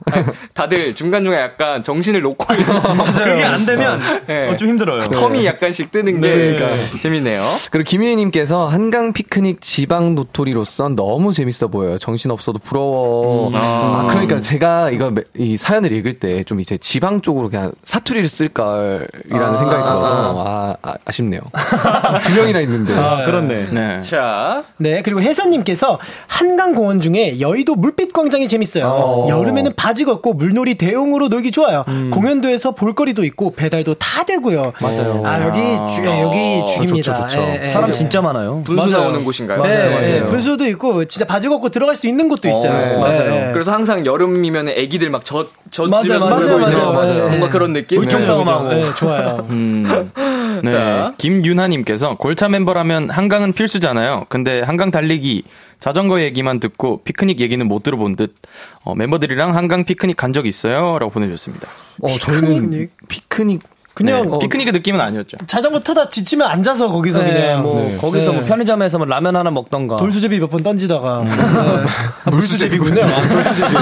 Speaker 2: 다들 중간중간 약간 정신을 놓고 있는
Speaker 1: 그게 안 되면
Speaker 2: 네.
Speaker 1: 어, 좀 힘들어요.
Speaker 2: 텀이 약간씩 뜨는 게
Speaker 1: 네.
Speaker 2: 그러니까 재밌네요.
Speaker 4: 그리고 김희애님께서 한강 피크닉 지방 노토리로선 너무 재밌어 보여요. 정신 없어도 부러워. 아, 그러니까 제가 이거 매- 이 사연을 읽을 때 좀 이제 지방 쪽으로 그냥 사투리를 쓸걸이라는 생각이 들어서 아, 아, 아 쉽네요. 두 명이나 있는데.
Speaker 1: 아, 그렇네.
Speaker 6: 네.
Speaker 2: 자,
Speaker 5: 네, 그리고 혜선님께서 한강공원 중에 여의도 물빛 광장이 재밌어요. 여름에는 바지 걷고 물놀이 대용으로 놀기 좋아요. 공연도에서 볼거리도 있고 배달도 다 되고요.
Speaker 1: 맞아요.
Speaker 5: 아, 여기 주, 예, 여기 죽입니다.
Speaker 4: 좋죠, 좋죠.
Speaker 5: 예, 예.
Speaker 1: 사람 진짜 많아요.
Speaker 2: 분수
Speaker 5: 맞아요.
Speaker 2: 나오는 곳인가요?
Speaker 5: 네, 예, 분수도 있고 진짜 바지 걷고 들어갈 수 있는 곳도 있어요.
Speaker 2: 어,
Speaker 1: 맞아요.
Speaker 2: 그래서 항상 여름이면 애기들 막 젖, 젖
Speaker 1: 맞아요, 맞아요,
Speaker 5: 맞아요, 맞아요.
Speaker 2: 뭔가 그런 느낌?
Speaker 1: 물총
Speaker 2: 네.
Speaker 1: 싸움하고.
Speaker 5: 네, 좋아요.
Speaker 6: 음. 네.
Speaker 2: 자.
Speaker 6: 김윤하님께서 골차 멤버라면 한강은 필수잖아요. 근데 한강 달리기, 자전거 얘기만 듣고 피크닉 얘기는 못 들어본 듯, 어, 멤버들이랑 한강 피크닉 간 적 있어요? 라고 보내주셨습니다.
Speaker 4: 어, 저희는 피크닉.
Speaker 5: 그냥
Speaker 6: 네, 피크닉의 느낌은 아니었죠.
Speaker 5: 자전거 타다 지치면 앉아서 거기서
Speaker 1: 네,
Speaker 5: 그냥
Speaker 1: 뭐
Speaker 5: 네.
Speaker 1: 거기서
Speaker 5: 네.
Speaker 1: 뭐 편의점에서 뭐 라면 하나 먹던가.
Speaker 5: 돌수제비 몇 번 던지다가 네. 아, 물수제비군요. 아, 돌수제비.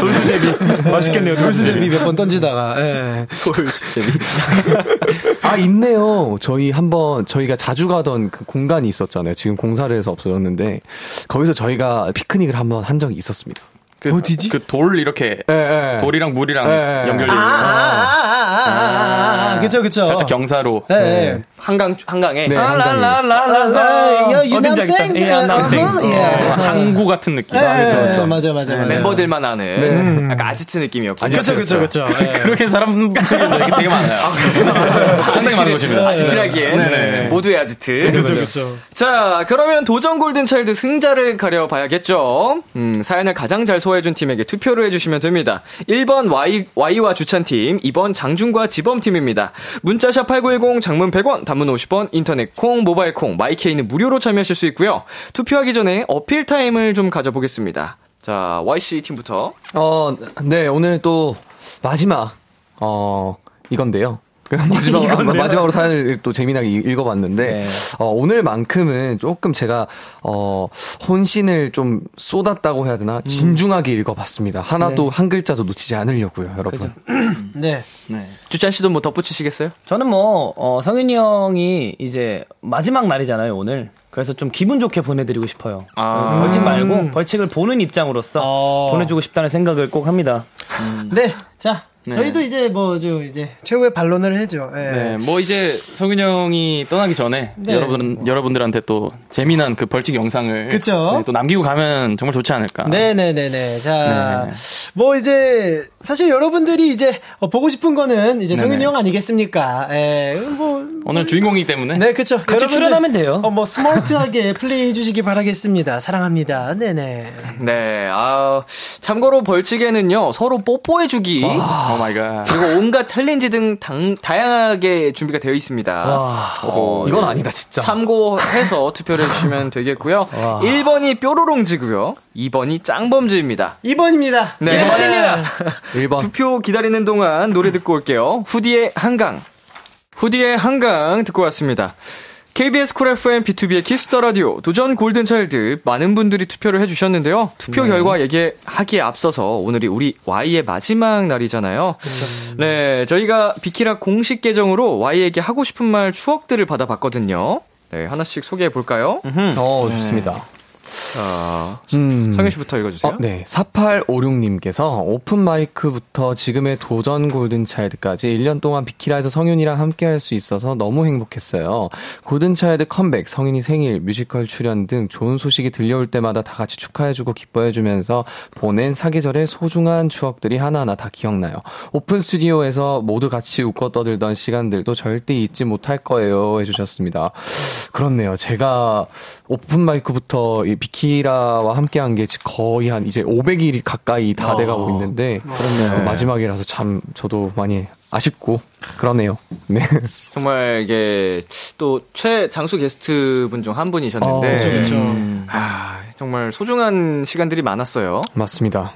Speaker 5: 돌수제비. 맛있겠네요. 돌수제비 몇 번 던지다가. 예.
Speaker 4: 아, 있네요. 저희 한번, 저희가 자주 가던 그 공간이 있었잖아요. 지금 공사를 해서 없어졌는데, 거기서 저희가 피크닉을 한번 한 적이 있었습니다.
Speaker 6: 그, 어디지? 그 돌 이렇게
Speaker 4: 예, 예.
Speaker 6: 돌이랑 물이랑
Speaker 4: 예, 예.
Speaker 6: 연결돼
Speaker 5: 아,
Speaker 6: 있는
Speaker 5: 아, 아, 아, 아, 아, 그쵸, 그쵸.
Speaker 6: 살짝 경사로.
Speaker 5: 예, 예.
Speaker 2: 한강, 한강에.
Speaker 4: 네,
Speaker 1: 아,
Speaker 4: 한강에.
Speaker 5: 라, 여,
Speaker 1: 어딘지
Speaker 5: 유남생?
Speaker 1: 예, 남생.
Speaker 5: 어허, 예.
Speaker 6: 항구 같은 느낌.
Speaker 5: 예, 맞아요, 맞아요, 맞아요.
Speaker 2: 멤버들만 아는 약간 아지트 느낌이었고.
Speaker 5: 그쵸, 그쵸, 그쵸. 예.
Speaker 6: 그렇게 사람들이 되게, 되게 많아요. 상당히 많은 곳입니다.
Speaker 2: 아지트라기엔
Speaker 6: 네 네.
Speaker 2: 모두의 아지트.
Speaker 5: 그쵸, 그쵸.
Speaker 2: 자, 그러면 도전 골든 차일드 승자를 가려봐야겠죠. 음, 사연을 가장 잘 소화해준 팀에게 투표를 해주시면 됩니다. 1번 Y, Y와 주찬 팀, 2번 장준과 지범 팀입니다. 문자샵 8910, 장문 100원, 단문 50원, 인터넷 콩, 모바일 콩, 마이케이는 무료로 참여하실 수 있고요. 투표하기 전에 어필 타임을 좀 가져보겠습니다. 자, YC 팀부터.
Speaker 4: 어, 네, 오늘 또 마지막, 어, 이건데요. 그 마지막,
Speaker 1: 이건데요?
Speaker 4: 마지막으로 사연을 또 재미나게 읽- 읽어봤는데,
Speaker 1: 네.
Speaker 4: 어, 오늘만큼은 조금 제가, 어, 혼신을 좀 쏟았다고 해야 되나? 진중하게 읽어봤습니다. 하나도 한 글자도 놓치지 않으려고요, 여러분.
Speaker 5: 네.
Speaker 2: 주찬 씨도 뭐 덧붙이시겠어요?
Speaker 1: 저는 뭐, 어, 성윤이 형이 이제 마지막 날이잖아요, 오늘. 그래서 좀 기분 좋게 보내드리고 싶어요.
Speaker 2: 아.
Speaker 1: 벌칙 말고 벌칙을 보는 입장으로서
Speaker 5: 어.
Speaker 1: 보내주고 싶다는 생각을 꼭 합니다.
Speaker 5: 네. 자, 저희도 이제 뭐, 저 이제 최고의 반론을 해죠. 예.
Speaker 6: 네, 뭐 이제 성윤 형이 떠나기 전에
Speaker 5: 네.
Speaker 6: 여러분 여러분들한테 또 재미난 그 벌칙 영상을
Speaker 5: 그쵸?
Speaker 6: 네, 또 남기고 가면 정말 좋지 않을까.
Speaker 5: 네네네네. 자,
Speaker 6: 네.
Speaker 5: 뭐 이제 사실 여러분들이 이제 어, 보고 싶은 거는 이제 성윤이
Speaker 6: 네네.
Speaker 5: 형 아니겠습니까? 예, 뭐.
Speaker 6: 오늘 주인공이기 때문에
Speaker 5: 네, 그쵸.
Speaker 1: 같이 출연하면 돼요.
Speaker 5: 어, 뭐 스마트하게 플레이 해 주시기 바라겠습니다. 사랑합니다. 네네.
Speaker 2: 네, 아, 참고로 벌칙에는요, 서로 뽀뽀해주기.
Speaker 6: Oh my god.
Speaker 2: 그리고 온갖 챌린지 등 당, 다양하게 준비가 되어 있습니다. 어,
Speaker 4: 이건 아니다, 진짜.
Speaker 2: 참고해서 투표를 해주시면 되겠고요. 1번이 뾰로롱즈고요. 2번이 짱범즈입니다.
Speaker 5: 2번입니다.
Speaker 2: 네.
Speaker 5: 2번입니다.
Speaker 4: 1번.
Speaker 2: 투표 기다리는 동안 노래 듣고 올게요. 후디의 한강. 후디의 한강 듣고 왔습니다. KBS 쿨 FM 비투비의 키스 더 라디오 도전 골든 차일드 많은 분들이 투표를 해주셨는데요. 투표 결과 얘기하기에 앞서서 오늘이 우리 Y의 마지막 날이잖아요. 네, 저희가 비키라 공식 계정으로 Y에게 하고 싶은 말 추억들을 받아봤거든요. 네, 하나씩 소개해 볼까요?
Speaker 4: 어, 좋습니다.
Speaker 2: 자,
Speaker 4: 음.
Speaker 2: 성윤 씨부터 읽어주세요.
Speaker 4: 어, 네. 4856님께서 오픈 마이크부터 지금의 도전 골든차일드까지 1년 동안 비키라에서 성윤이랑 함께 할 수 있어서 너무 행복했어요. 골든차일드 컴백, 성윤이 생일, 뮤지컬 출연 등 좋은 소식이 들려올 때마다 다 같이 축하해주고 기뻐해주면서 보낸 사계절의 소중한 추억들이 하나하나 다 기억나요. 오픈 스튜디오에서 모두 같이 웃고 떠들던 시간들도 절대 잊지 못할 거예요. 해주셨습니다. 그렇네요. 제가 오픈 마이크부터 이 비키라와 함께한 게 거의 한 이제 500일이 가까이 다 돼가고 있는데 어, 마지막이라서 참 저도 많이 아쉽고 그러네요. 네.
Speaker 2: 정말 이게 또 최 장수 게스트 분 중 한 분이셨는데
Speaker 4: 어, 그쵸,
Speaker 5: 그쵸.
Speaker 2: 아, 정말 소중한 시간들이 많았어요.
Speaker 4: 맞습니다.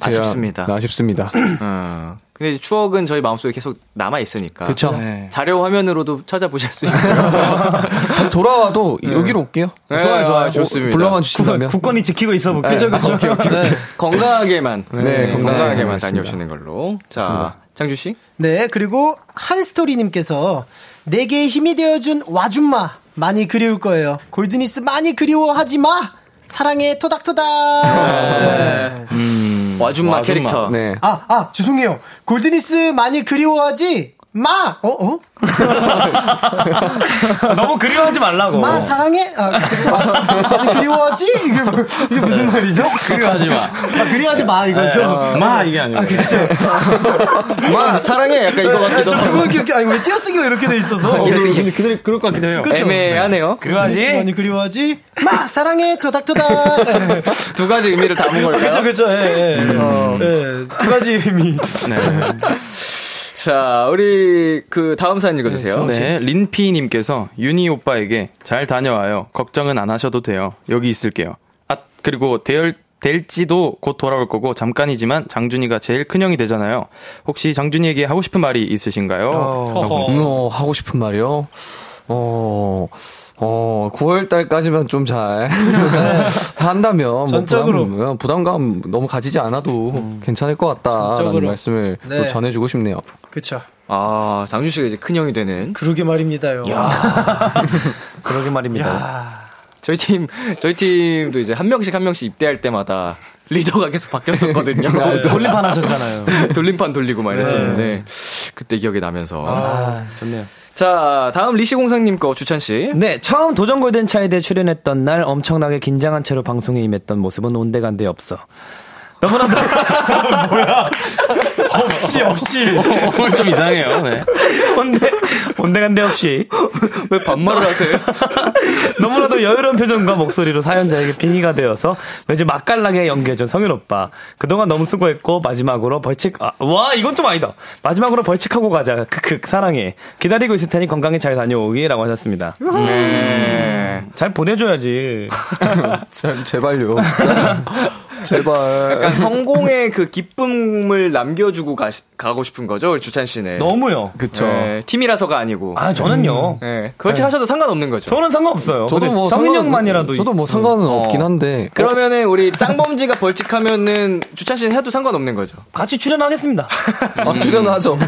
Speaker 2: 아쉽습니다.
Speaker 4: 네, 아쉽습니다.
Speaker 2: 어. 근데 이제 추억은 저희 마음속에 계속 남아 있으니까.
Speaker 4: 그쵸.
Speaker 6: 네.
Speaker 2: 자료 화면으로도 찾아보실 수 있고요.
Speaker 4: 다시 돌아와도 여기로 올게요.
Speaker 2: 네, 좋아요, 좋아요. 좋습니다.
Speaker 4: 불러만 주신다면.
Speaker 1: 국권이 지키고 있어 볼게요.
Speaker 5: 그죠, 그죠. 네.
Speaker 2: 건강하게만.
Speaker 4: 네,
Speaker 2: 네,
Speaker 4: 건강하게
Speaker 2: 건강하게만. 다녀오시는 걸로. 자, 장주 씨.
Speaker 5: 네, 그리고 한 스토리 님께서 내게 힘이 되어 준 와줌마 많이 그리울 거예요. 골드니스 많이 그리워하지 마. 사랑해 토닥토닥. 네.
Speaker 2: 와줌마
Speaker 6: 와줌마.
Speaker 2: 캐릭터.
Speaker 4: 네.
Speaker 5: 아, 아, 죄송해요. 골드니스 많이 그리워하지 마. 어, 어?
Speaker 1: 너무 그리워하지 말라고.
Speaker 5: 마 사랑해. 아, 그- 아, 그리워하지? 이게, 뭐- 이게 무슨 말이죠?
Speaker 6: 그리워하지 마.
Speaker 5: 아, 그리워하지 마 이거죠.
Speaker 6: 마 이게 아니고.
Speaker 5: 그렇죠.
Speaker 2: 마, 사랑해. 약간 이거
Speaker 5: 아,
Speaker 2: 같기도
Speaker 5: 저
Speaker 2: 하고.
Speaker 5: 그거 기억해. 아니 왜 띄어쓰기가 이렇게 돼 있어서.
Speaker 6: 근데 그럴, 그럴 것 같기도 해요.
Speaker 5: 그쵸?
Speaker 2: 애매하네요.
Speaker 5: 골드니스 많이 그리워하지? 마 사랑해 토닥토닥. 네.
Speaker 2: 두 가지 의미를 담은 걸까요?
Speaker 5: 그쵸 그쵸. 예, 예. 예, 두 가지 의미.
Speaker 6: 네.
Speaker 2: 자, 우리 그 다음 사연 읽어주세요.
Speaker 6: 네, 린피님께서 윤희 오빠에게 잘 다녀와요. 걱정은 안 하셔도 돼요. 여기 있을게요. 아, 그리고 대열, 될지도 곧 돌아올 거고 잠깐이지만 장준이가 제일 큰 형이 되잖아요. 혹시 장준이에게 하고 싶은 말이 있으신가요?
Speaker 4: 음, 어, 하고 싶은 말이요? 어, 어, 9월 달까지만 좀 잘 한다면 뭐
Speaker 5: 전적으로.
Speaker 4: 부담, 부담 감 너무 가지지 않아도 괜찮을 것 같다라는
Speaker 5: 전적으로.
Speaker 4: 말씀을
Speaker 5: 네.
Speaker 4: 또 전해주고 싶네요.
Speaker 5: 그쵸.
Speaker 2: 아, 장준 씨가 이제 큰 형이 되는.
Speaker 5: 그러게 말입니다요.
Speaker 1: 그러게 말입니다.
Speaker 5: 야.
Speaker 2: 저희 팀, 저희 팀도 이제 한 명씩 한 명씩 입대할 때마다 리더가 계속 바뀌었었거든요.
Speaker 1: 돌림판 하셨잖아요.
Speaker 2: 돌림판 돌리고 막 이랬었는데, 그때 기억이 나면서.
Speaker 1: 아, 좋네요.
Speaker 2: 자, 다음 리시공상님 거 주찬씨.
Speaker 1: 네, 처음 도전 골든 차이드에 출연했던 날 엄청나게 긴장한 채로 방송에 임했던 모습은 온데간데 없어. 너무나도 뭐야? 없이 없이
Speaker 6: 오늘 좀 이상해요. 네.
Speaker 1: 온데 온데간데 없이
Speaker 2: 왜 반말을 하세요?
Speaker 1: 너무나도 여유로운 표정과 목소리로 사연자에게 빙의가 되어서 매주 맛깔나게 연기해준 성윤 오빠. 그동안 너무 수고했고 마지막으로 벌칙 아, 와 이건 좀 아니다. 마지막으로 벌칙하고 가자. 크크 사랑해. 기다리고 있을 테니 건강히 잘 다녀오기라고 하셨습니다.
Speaker 2: 네.
Speaker 1: 잘 보내줘야지.
Speaker 4: 제, 제발요. 제발.
Speaker 2: 약간 성공의 그 기쁨을 남겨주고 가, 가고 싶은 거죠, 우리 주찬 씨는.
Speaker 1: 너무요.
Speaker 4: 그쵸.
Speaker 2: 네, 팀이라서가 아니고.
Speaker 1: 아, 저는요.
Speaker 2: 네, 그렇지 하셔도 상관없는 거죠.
Speaker 1: 저는 상관없어요.
Speaker 4: 저도 뭐
Speaker 1: 성인
Speaker 4: 상관-
Speaker 1: 형만이라도.
Speaker 4: 저도 뭐 상관은 없긴 한데.
Speaker 2: 그러면은 우리 짱범지가 벌칙하면은 주찬 씨는 해도 상관없는 거죠.
Speaker 1: 같이 출연하겠습니다.
Speaker 4: 아, 출연하죠.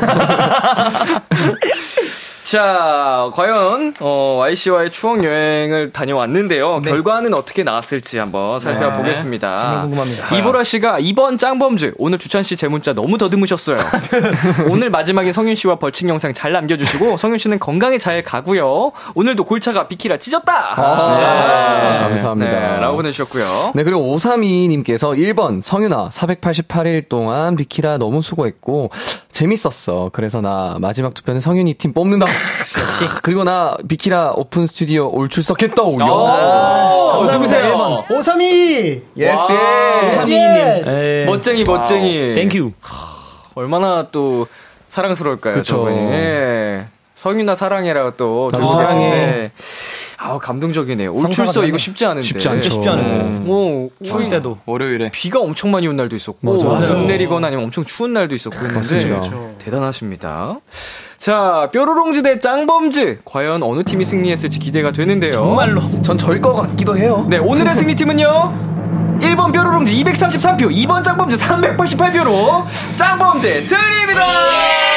Speaker 2: 자, 과연 어, YC와의 추억 여행을 다녀왔는데요. 결과는 어떻게 나왔을지 한번 살펴보겠습니다.
Speaker 1: 정말 궁금합니다.
Speaker 2: 이보라 씨가 이번 짱범즈 오늘 주찬 씨 제 문자 너무 더듬으셨어요. 오늘 마지막에 성윤 씨와 벌칙 영상 잘 남겨주시고 성윤 씨는 건강히 잘 가고요. 오늘도 골차가 비키라 찢었다.
Speaker 4: 아, 감사합니다.
Speaker 2: 네, 라고 보내주셨고요.
Speaker 4: 네, 그리고 532님께서 1번, 성윤아, 488일 동안 비키라 너무 수고했고, 재밌었어. 그래서 나 마지막 투표는 성윤이 팀 뽑는다. 역시. 그리고 나 비키라 오픈 스튜디오 all 출석했다. 오, 야.
Speaker 2: 어, 누구세요?
Speaker 5: 532!
Speaker 4: Yes,
Speaker 5: Yes. Yes!
Speaker 2: 멋쟁이 멋쟁이.
Speaker 1: Thank you.
Speaker 2: 얼마나 또 사랑스러울까요,
Speaker 4: 그쵸.
Speaker 2: 저분이. 예. 성윤아 사랑해라고 또
Speaker 4: 나도
Speaker 2: 들고
Speaker 4: 사랑해.
Speaker 2: 계신데. 아우 감동적이네요. all
Speaker 1: 되네.
Speaker 2: 이거 쉽지 않은데.
Speaker 4: 쉽지 않죠.
Speaker 1: 쉽지 않은 거.
Speaker 2: 오,
Speaker 1: 추울 때도.
Speaker 6: 월요일에.
Speaker 2: 비가 엄청 많이 온 날도 있었고,
Speaker 4: 맞아.
Speaker 2: 눈 내리거나 아니면 엄청 추운 날도 있었고 했는데
Speaker 4: 맞습니다.
Speaker 2: 대단하십니다. 자, 뾰로롱즈 대 짱범즈 과연 어느 팀이 승리했을지 기대가 되는데요.
Speaker 1: 정말로.
Speaker 4: 전 절 것 같기도 해요.
Speaker 2: 네, 오늘의 승리팀은요. 1번 뾰로롱즈 233표, 2번 짱범즈 388표로 짱범즈 승리입니다.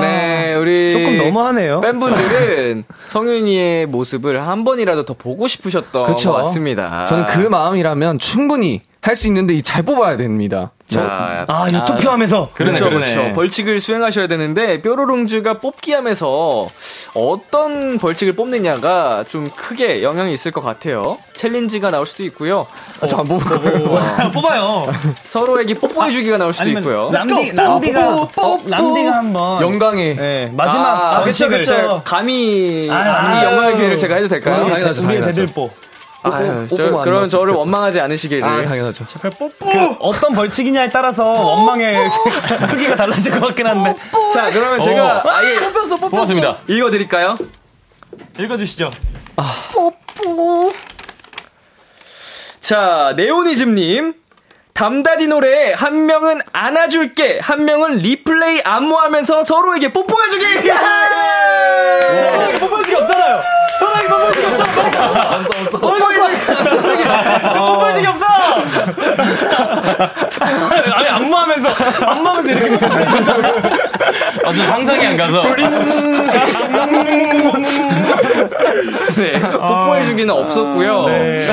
Speaker 2: 네, 우리
Speaker 1: 조금 너무하네요.
Speaker 2: 팬분들은 성윤이의 모습을 한 번이라도 더 보고 싶으셨던
Speaker 4: 그쵸.
Speaker 2: 것 같습니다.
Speaker 4: 저는 그 마음이라면 충분히 할 수 있는데 이 잘 뽑아야 됩니다.
Speaker 2: 자,
Speaker 1: 아, 이거 투표하면서.
Speaker 2: 그렇죠,
Speaker 6: 그러네.
Speaker 2: 그렇죠. 벌칙을 수행하셔야 되는데 뾰로롱즈가 뽑기 하면서 어떤 벌칙을 뽑느냐가 좀 크게 영향이 있을 것 같아요. 챌린지가 나올 수도 있고요.
Speaker 4: 아, 저안 뽑을 거예요.
Speaker 1: 뽑아요.
Speaker 2: 서로에게 뽀뽀해주기가 나올 수도 있고요.
Speaker 1: 람디, 람디가, 어, 람디가 한 번.
Speaker 4: 영광에.
Speaker 1: 네, 마지막
Speaker 2: 아,
Speaker 1: 벌칙을
Speaker 5: 그쵸, 그쵸.
Speaker 2: 감히 감히
Speaker 1: 아유.
Speaker 2: 영광의 기회를 제가 해도 될까요?
Speaker 4: 아, 당연하죠,
Speaker 1: 우리의
Speaker 4: 당연하죠.
Speaker 1: 대들보.
Speaker 2: 아유,
Speaker 4: 뽀뽀
Speaker 2: 저,
Speaker 4: 나왔으면
Speaker 2: 저를
Speaker 4: 좋겠다.
Speaker 2: 원망하지 않으시기를.
Speaker 4: 아, 당연하죠.
Speaker 1: 그 어떤 벌칙이냐에 따라서 원망의 크기가 달라질 것 같긴 한데.
Speaker 2: 자, 그러면 제가 아예
Speaker 5: 뽑혔어, 뽑혔어.
Speaker 6: 뽑았습니다.
Speaker 2: 읽어드릴까요?
Speaker 1: 읽어주시죠.
Speaker 2: 자, 네오니즘님. 담다디 노래 한 명은 안아줄게, 한 명은 리플레이 안무하면서 서로에게 뽀뽀해주기!
Speaker 1: 서로에게 뽀뽀해주기 없잖아요. 뽀뽀해주기 없잖아.
Speaker 4: 없어, 없어.
Speaker 2: 뽀뽀해주기!
Speaker 1: 뽀뽀해주기 없어! 아니, 안무하면서, 안무하면서 이렇게.
Speaker 6: 아주 상상이 안 가서.
Speaker 2: 네, 뽀뽀해주기는 없었고요.
Speaker 1: 네.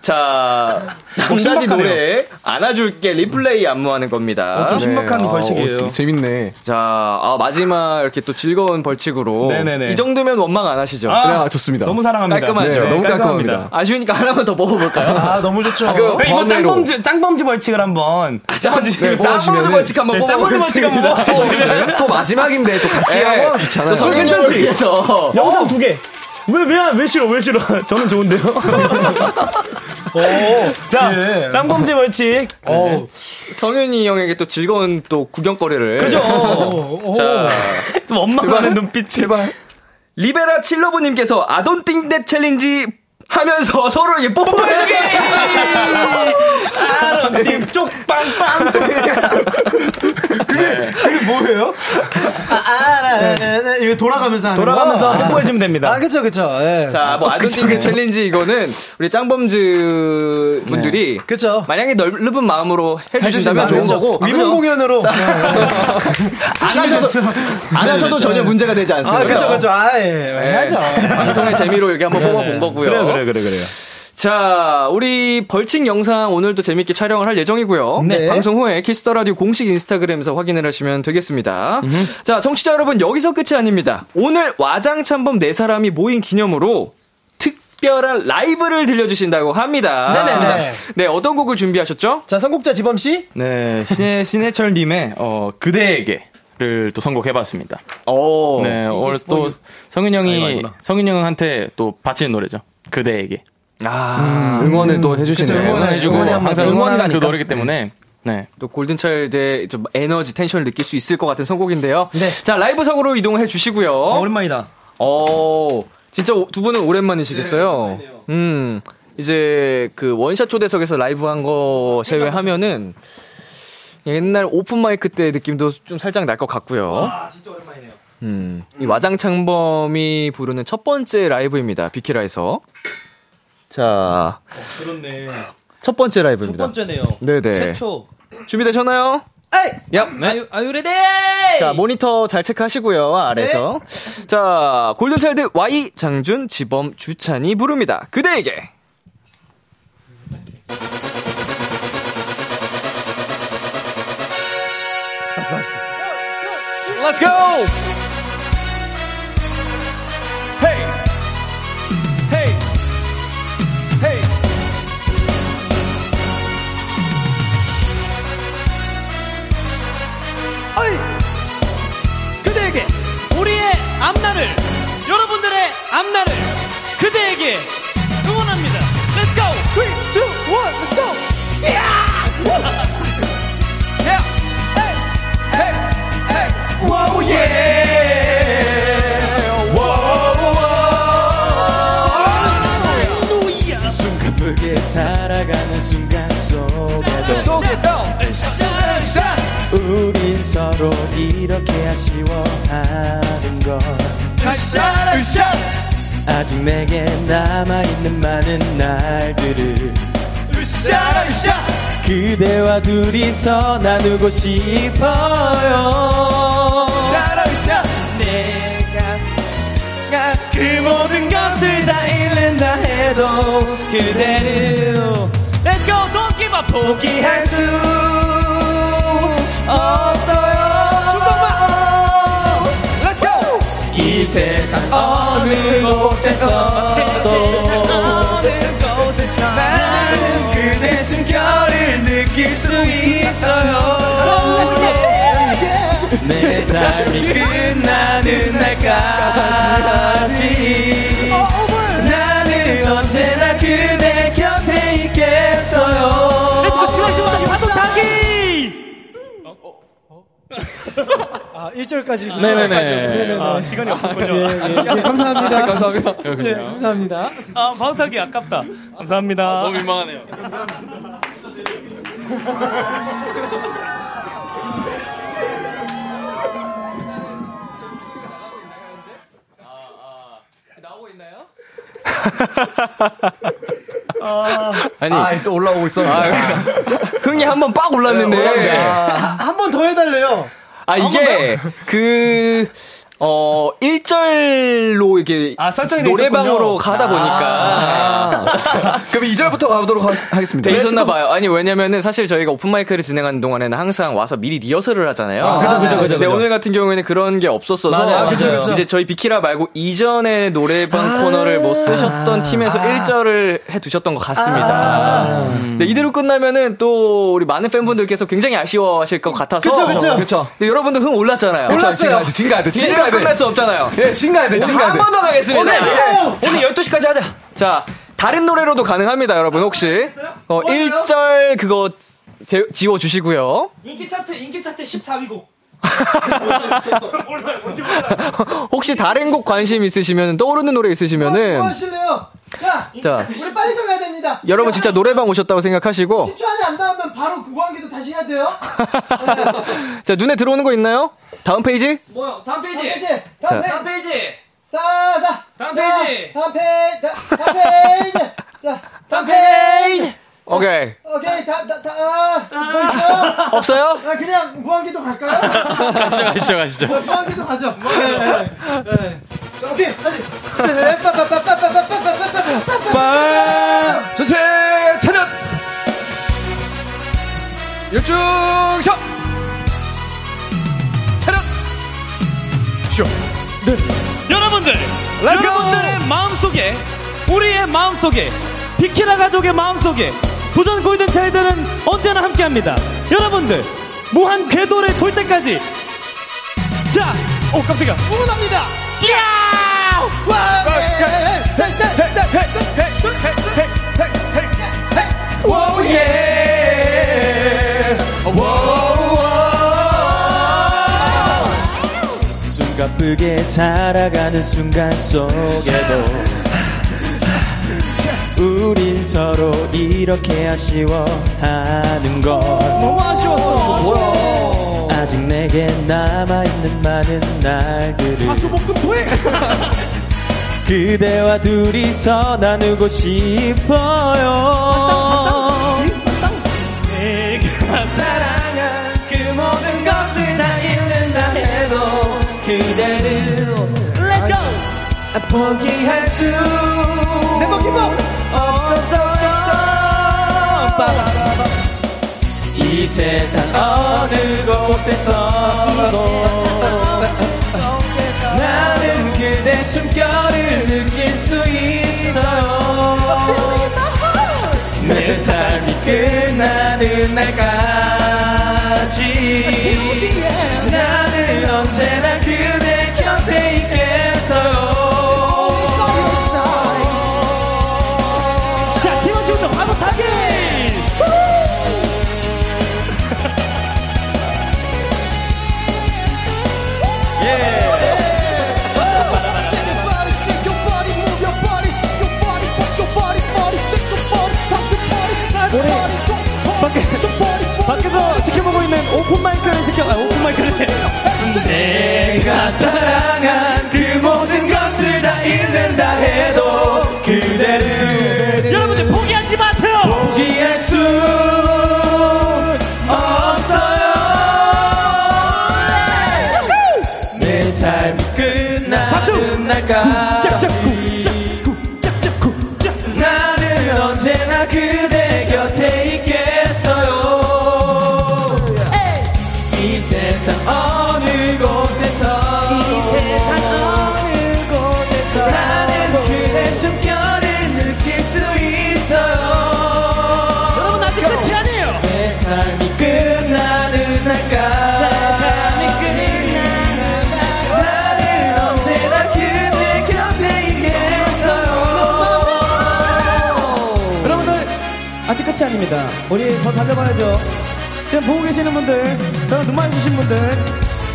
Speaker 2: 자, 담다디
Speaker 1: 신박하네요.
Speaker 2: 노래 안아줄게, 리플레이 안무하는 겁니다.
Speaker 1: 좀 신박한
Speaker 4: 네, 아,
Speaker 1: 벌칙이에요.
Speaker 4: 어, 재밌네.
Speaker 2: 자, 아, 마지막 이렇게 또 즐거운 벌칙으로.
Speaker 1: 네네네.
Speaker 2: 이 정도면 원망 안 하시죠?
Speaker 1: 아,
Speaker 4: 그래, 아, 좋습니다.
Speaker 1: 너무 사랑합니다.
Speaker 2: 깔끔하죠?
Speaker 4: 네, 너무
Speaker 1: 깔끔합니다.
Speaker 4: 깔끔합니다.
Speaker 2: 아쉬우니까 하나만 더 뽑아볼까요?
Speaker 5: 아, 너무 좋죠.
Speaker 2: 그
Speaker 1: 그럼 이번
Speaker 4: 번외로.
Speaker 1: 짱범지, 짱범지 벌칙을 한번.
Speaker 2: 짱범지
Speaker 4: 뽑아주시면은-
Speaker 2: 짱범지 벌칙 한번
Speaker 1: 네, 짱범지 벌칙 한번
Speaker 2: 뽑아보겠습니다.
Speaker 1: 뽑아주시면.
Speaker 4: 또 마지막인데 또 같이
Speaker 2: 네.
Speaker 4: 하면 좋잖아요.
Speaker 2: 또 형을
Speaker 1: 괜찮지?
Speaker 2: 위해서.
Speaker 1: 영상 두 개. 왜, 왜, 왜 싫어, 왜 싫어? 저는 좋은데요? 자,
Speaker 5: 예.
Speaker 1: 짱범지 벌칙.
Speaker 5: 어우.
Speaker 2: 성윤이 형에게 또 즐거운 또 구경거리를.
Speaker 1: 그죠?
Speaker 2: 자,
Speaker 1: 좀 원망하는 눈빛.
Speaker 4: 제발.
Speaker 2: 리베라 칠러브님께서 아돈띵데 챌린지 하면서 서로에게 뽀뽀해주기!
Speaker 1: 아론팀 쪽빵빵.
Speaker 5: 그게 뭐예요? 아, 아, 네, 네, 네. 이거 돌아가면서 하는
Speaker 1: 돌아가면서
Speaker 5: 거?
Speaker 1: 뽀뽀해주면 됩니다.
Speaker 5: 아, 그쵸, 그쵸. 예.
Speaker 2: 자, 뭐 아돈띵데 챌린지 이거는 우리 짱범즈 분들이
Speaker 5: 그쵸.
Speaker 2: 만약에 넓은 마음으로 해주신다면 좋은
Speaker 5: 그쵸.
Speaker 2: 거고
Speaker 5: 위문 공연으로.
Speaker 2: 안 하셔도 안 하셔도 전혀 문제가 되지 않습니다.
Speaker 5: 아, 그쵸, 그쵸. 아, 예. 해야죠.
Speaker 2: 방송의 재미로 이렇게 한번 뽑아본 거고요.
Speaker 1: 그래요, 그래요, 그래요.
Speaker 2: 자, 우리 벌칙 영상 오늘도 재밌게 촬영을 할 예정이고요.
Speaker 5: 네.
Speaker 2: 방송 후에 키스 더 라디오 공식 인스타그램에서 확인을 하시면 되겠습니다. 자, 청취자 여러분 여기서 끝이 아닙니다. 오늘 와장창범 네 사람이 모인 기념으로 특별한 라이브를 들려주신다고 합니다.
Speaker 5: 네네네.
Speaker 2: 네, 어떤 곡을 준비하셨죠?
Speaker 5: 자, 선곡자 지범 씨.
Speaker 6: 네, 신해, 신해철 님의, 어, 그대에게 를 또 선곡해봤습니다.
Speaker 2: 오.
Speaker 6: 네, 오늘 또 성윤 형이, 성윤 형한테 또 바치는 노래죠. 그대에게.
Speaker 2: 아,
Speaker 4: 응원을 또 해주시네요.
Speaker 6: 응원해주고,
Speaker 5: 응원이 한번
Speaker 6: 항상
Speaker 5: 응원을
Speaker 6: 응원하는 그. 노래기 때문에, 네.
Speaker 2: 또 골든차일드의 좀 에너지, 텐션을 느낄 수 있을 것 같은 선곡인데요.
Speaker 5: 네.
Speaker 2: 자, 라이브석으로 이동해 주시고요.
Speaker 1: 어, 오랜만이다.
Speaker 2: 어, 진짜 오- 두 분은 오랜만이시겠어요? 음. 이제 그 원샷 초대석에서 라이브 한 거 제외하면은 옛날 오픈 마이크 때 느낌도 좀 살짝 날 것 같고요.
Speaker 1: 아, 진짜 오랜만이네요.
Speaker 2: 음, 이 와장창범이 부르는 첫 번째 라이브입니다. 비키라에서. 자,
Speaker 1: 그렇네.
Speaker 2: 첫 번째 라이브입니다.
Speaker 1: 첫 번째네요.
Speaker 2: 네네.
Speaker 1: 최초.
Speaker 2: 준비되셨나요?
Speaker 1: 에이!
Speaker 2: 야,
Speaker 1: 아유, 아유, Ready!
Speaker 2: 자, 모니터 잘 체크하시고요, 아래서. 자, 골든차일드 Y, 장준, 지범, 주찬이 부릅니다. 그대에게.
Speaker 5: 그대에게
Speaker 1: 응원합니다. Let's go!
Speaker 5: 3, 2, 1, let's go!
Speaker 4: Yeah! Hey! Hey! Hey! Whoa, yeah! Whoa!
Speaker 3: 숨가쁘게 살아가는 순간 속에도
Speaker 4: 속에도
Speaker 3: 우린 서로 이렇게 아쉬워하는 걸
Speaker 4: 으쌰! 으쌰!
Speaker 3: 아직 내게 남아있는 많은 날들을
Speaker 4: 으쌰! 으쌰!
Speaker 3: 그대와 둘이서 나누고 싶어요
Speaker 4: 으쌰! 으쌰!
Speaker 3: 내가 그 모든 것을 다 잃는다 해도 그대를
Speaker 1: Let's go! Don't give up!
Speaker 3: 포기할 수 없어 세상 어느 곳에서도 나는 그대 숨결을 느낄 수 있어요 내 삶이 끝나는 날까지 나는 언제나 그대 곁에 있겠어요
Speaker 1: Let's go! 타기!
Speaker 5: 아, 1절까지.
Speaker 3: 네네네.
Speaker 1: 아, 시간이 없었군요.
Speaker 5: 예, 예, 예, 감사합니다.
Speaker 4: 감사합니다.
Speaker 5: 예, 감사합니다.
Speaker 1: 아, 파도 타기 아깝다. 감사합니다.
Speaker 6: 너무 민망하네요.
Speaker 2: 아니,
Speaker 4: 아, 또 올라오고 있었는데.
Speaker 2: 흥이 한 번 빡 올랐는데.
Speaker 5: 한번 더 해달래요.
Speaker 2: 아, 이게, 그, 어, 1절로 이렇게
Speaker 1: 아,
Speaker 2: 노래방으로. 가다 보니까.
Speaker 4: 그럼 2절부터 가보도록 하, 겠습니다
Speaker 2: 돼 있었나봐요. 아니, 왜냐면은 사실 저희가 오픈마이크를 진행하는 동안에는 항상 와서 미리 리허설을 하잖아요.
Speaker 1: 아, 그죠, 그죠, 그죠,
Speaker 2: 근데. 오늘 같은 경우에는 그런 게 없었어서.
Speaker 1: 맞아요,
Speaker 5: 그죠, 그죠.
Speaker 2: 이제 저희 비키라 말고 이전에 노래방 코너를 못 쓰셨던 팀에서 1절을 해 두셨던 것 같습니다. 네, 이대로 끝나면은 또 우리 많은 팬분들께서 굉장히 아쉬워하실 것 같아서.
Speaker 5: 그쵸, 그쵸.
Speaker 4: 그쵸.
Speaker 2: 근데 여러분도 흥 올랐잖아요.
Speaker 4: 그쵸, 진가야 돼, 진가야 돼,
Speaker 2: 이대로
Speaker 4: 진가야 돼.
Speaker 2: 끝날 수 없잖아요.
Speaker 4: 예, 진가야 돼, 진가야
Speaker 2: 한
Speaker 4: 돼.
Speaker 2: 번더 가겠습니다.
Speaker 1: 오늘 12시까지 하자.
Speaker 2: 자, 다른 노래로도 가능합니다, 여러분, 혹시. 어, 1절 그거 제- 지워주시고요.
Speaker 1: 인기 차트, 인기 차트 14위고. 몰라요, 뭔지 몰라요.
Speaker 2: 혹시 다른 곡 관심 있으시면, 떠오르는 노래
Speaker 5: 뭐
Speaker 2: 있으시면은,
Speaker 5: 하실래요? 자,
Speaker 2: 자,
Speaker 5: 우리 빨리 정해야 됩니다.
Speaker 2: 여러분 진짜 노래방 오셨다고 생각하시고,
Speaker 5: 10초 안에 안 나오면 바로 무한궤도 다시 해야 돼요.
Speaker 2: 자, 눈에 들어오는 거 있나요? 다음 페이지?
Speaker 1: 뭐요? 다음
Speaker 5: 다음
Speaker 1: 페이지.
Speaker 5: 페이지. 다음
Speaker 2: 자.
Speaker 5: 페이지.
Speaker 1: 다음 페이지.
Speaker 5: 싸싸.
Speaker 1: 다음
Speaker 5: 자,
Speaker 1: 페이지.
Speaker 5: 다음 페이지. 다- 다음 페이지. 자, 다음 페이지.
Speaker 2: 오케이.
Speaker 5: 오케이. 다, 다, 다. 아, 뭐 있어요?
Speaker 2: 없어요?
Speaker 5: 아, 그냥 무한궤도 갈까요?
Speaker 6: 가시죠, 가시죠, 가시죠.
Speaker 5: 어, 무한궤도 가죠. 네, 네, 네. 자, 오케이. 다시. 네, 빠빠빠빠빠빠빠빠빠빠빠빠.
Speaker 4: 전체 차렷! 열중샷! 쇼!
Speaker 1: 여러분들,
Speaker 4: Let's go!
Speaker 1: 여러분들의 마음속에, 우리의 마음속에, 비키라 가족의 마음속에, 도전 골든 차일드는 언제나 함께합니다. 여러분들, 무한 궤도를 돌 때까지. 자, 오 깜짝이야.
Speaker 5: 응원합니다. 와, 네, 네,
Speaker 3: 예. 숨가쁘게 살아가는 순간 속에도 우린 서로 이렇게 아쉬워하는 건 너무 아쉬웠어. 아직 내게 남아있는 많은 날들을
Speaker 5: 화수목금토에
Speaker 3: 그대와 둘이서 나누고 싶어요 포기할 수 없었어 이 세상 어느 곳에서도 나는 그대 숨결을 느낄 수 있어요. 내 삶이 끝나는 날까지 나는 언제나 그대 밖에서 지켜보고 있는 오픈 마이크를 지켜, 아, 오픈 마이크를. 내가 사랑한 그 모든 것을 다 잃는다 해도 그대를. 아닙니다. 우리 더 달려봐야죠. 지금 보고 계시는 분들, 저는 눈만 주신 분들,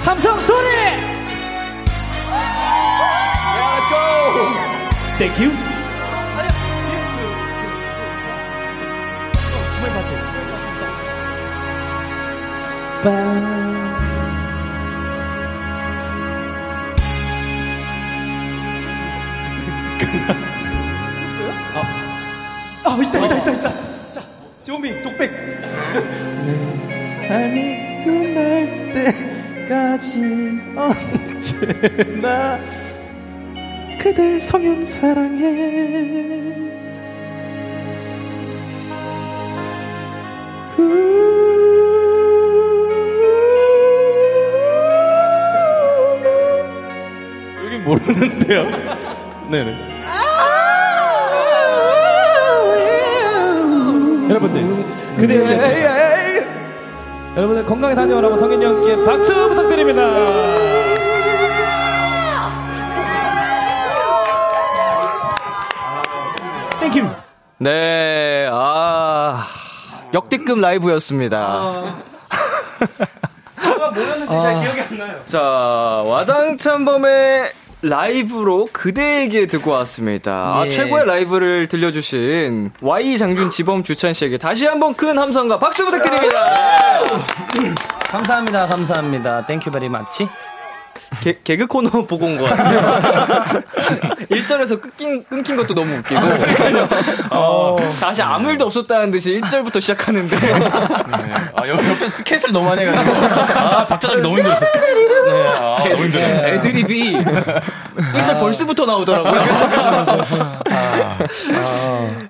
Speaker 3: 함성 소리! Let's go! Thank you.
Speaker 5: 아
Speaker 3: 삶이 끝날 때까지 언제나 그댈 성현 사랑해 여기 모르는데요. 네네. 여러분들 그대의 여러분들 건강히 다녀오라고 성현이 형께 박수 부탁드립니다.
Speaker 2: 네, 아, 역대급 라이브였습니다.
Speaker 1: 뭐가 뭐였는지 잘 기억이 안 나요.
Speaker 2: 자, 와장참범의 라이브로 그대에게 듣고 왔습니다. 아,
Speaker 1: 예.
Speaker 2: 최고의 라이브를 들려주신 Y 장준 지범 주찬 씨에게 다시 한번 큰 함성과 박수 부탁드립니다.
Speaker 1: 감사합니다, 감사합니다. Thank you very much.
Speaker 2: 개, 개그 코너 보고 온 것 같아요. 1절에서 끊긴, 끊긴 것도 너무 웃기고. 어, 다시 아무 일도 없었다는 듯이 1절부터 시작하는데.
Speaker 6: 아, 옆, 옆에 스케이트를 너무 많이 해가지고. 아, 박자장이 너무 힘들었어. 네, 아, 너무 힘드네.
Speaker 2: 애드립이 1절 verse부터 나오더라고요.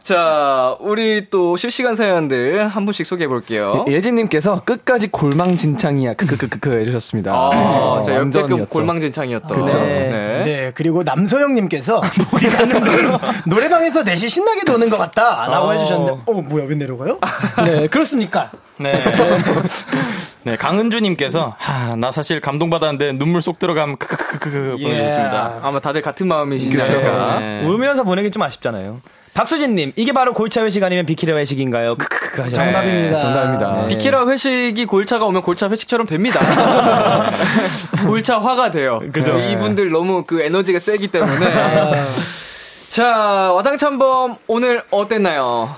Speaker 2: 자, 우리 또 실시간 사연들 한 분씩 소개해 볼게요.
Speaker 4: 예진님께서 끝까지 골망진창이야 크크크크 해주셨습니다.
Speaker 2: 아,
Speaker 4: 네,
Speaker 2: 자, 역대급
Speaker 4: 완전이었죠.
Speaker 2: 골망진창이었던.
Speaker 4: 그쵸.
Speaker 2: 네.
Speaker 5: 네, 그리고 남서영님께서 목이 가는데 노래방에서 넷이 신나게 노는 것 같다 라고
Speaker 6: 어.
Speaker 5: 해주셨는데 어 뭐야 왜 내려가요? 네 그렇습니까?
Speaker 6: 네. 네, 강은주님께서, 하, 나 사실 감동받았는데 눈물 쏙 들어감, 크크크크 보내주셨습니다.
Speaker 2: 아마 다들 같은 마음이시지
Speaker 1: 그쵸.
Speaker 2: 않을까.
Speaker 6: 네.
Speaker 1: 울면서 보내기 좀 아쉽잖아요. 박수진님, 이게 바로 골차 회식 아니면 비키라 회식인가요? 크크크 하셨어요.
Speaker 5: 정답입니다.
Speaker 4: 정답입니다.
Speaker 1: 네.
Speaker 2: 비키라 회식이 골차가 오면 골차 회식처럼 됩니다. 골차 화가 돼요.
Speaker 1: 그죠.
Speaker 2: 이분들 너무 그 에너지가 세기 때문에. 자, 와장참범 오늘 어땠나요?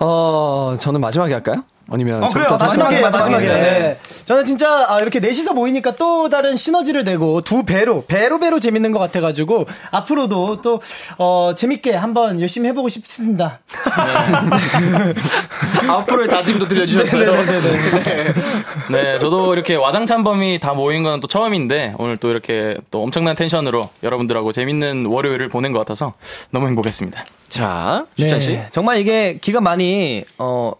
Speaker 4: 어, 저는 마지막에 할까요? 아니면
Speaker 5: 어, 그래요. 마지막에,
Speaker 4: 마지막에. 네.
Speaker 5: 네. 저는 진짜, 아, 이렇게 넷이서 모이니까 또 다른 시너지를 내고 두 배로, 배로 배로 재밌는 것 같아가지고, 앞으로도 또, 어, 재밌게 한번 열심히 해보고 싶습니다.
Speaker 2: 앞으로의 다짐도 들려주셨어요.
Speaker 6: 네, 저도 이렇게 와장찬범이 다 모인 건 또 처음인데 오늘 또 이렇게 또 엄청난 텐션으로 여러분들하고 재밌는 월요일을 보낸 것 같아서 너무 행복했습니다.
Speaker 2: 자,
Speaker 1: 네, 정말 이게 기가 많이 어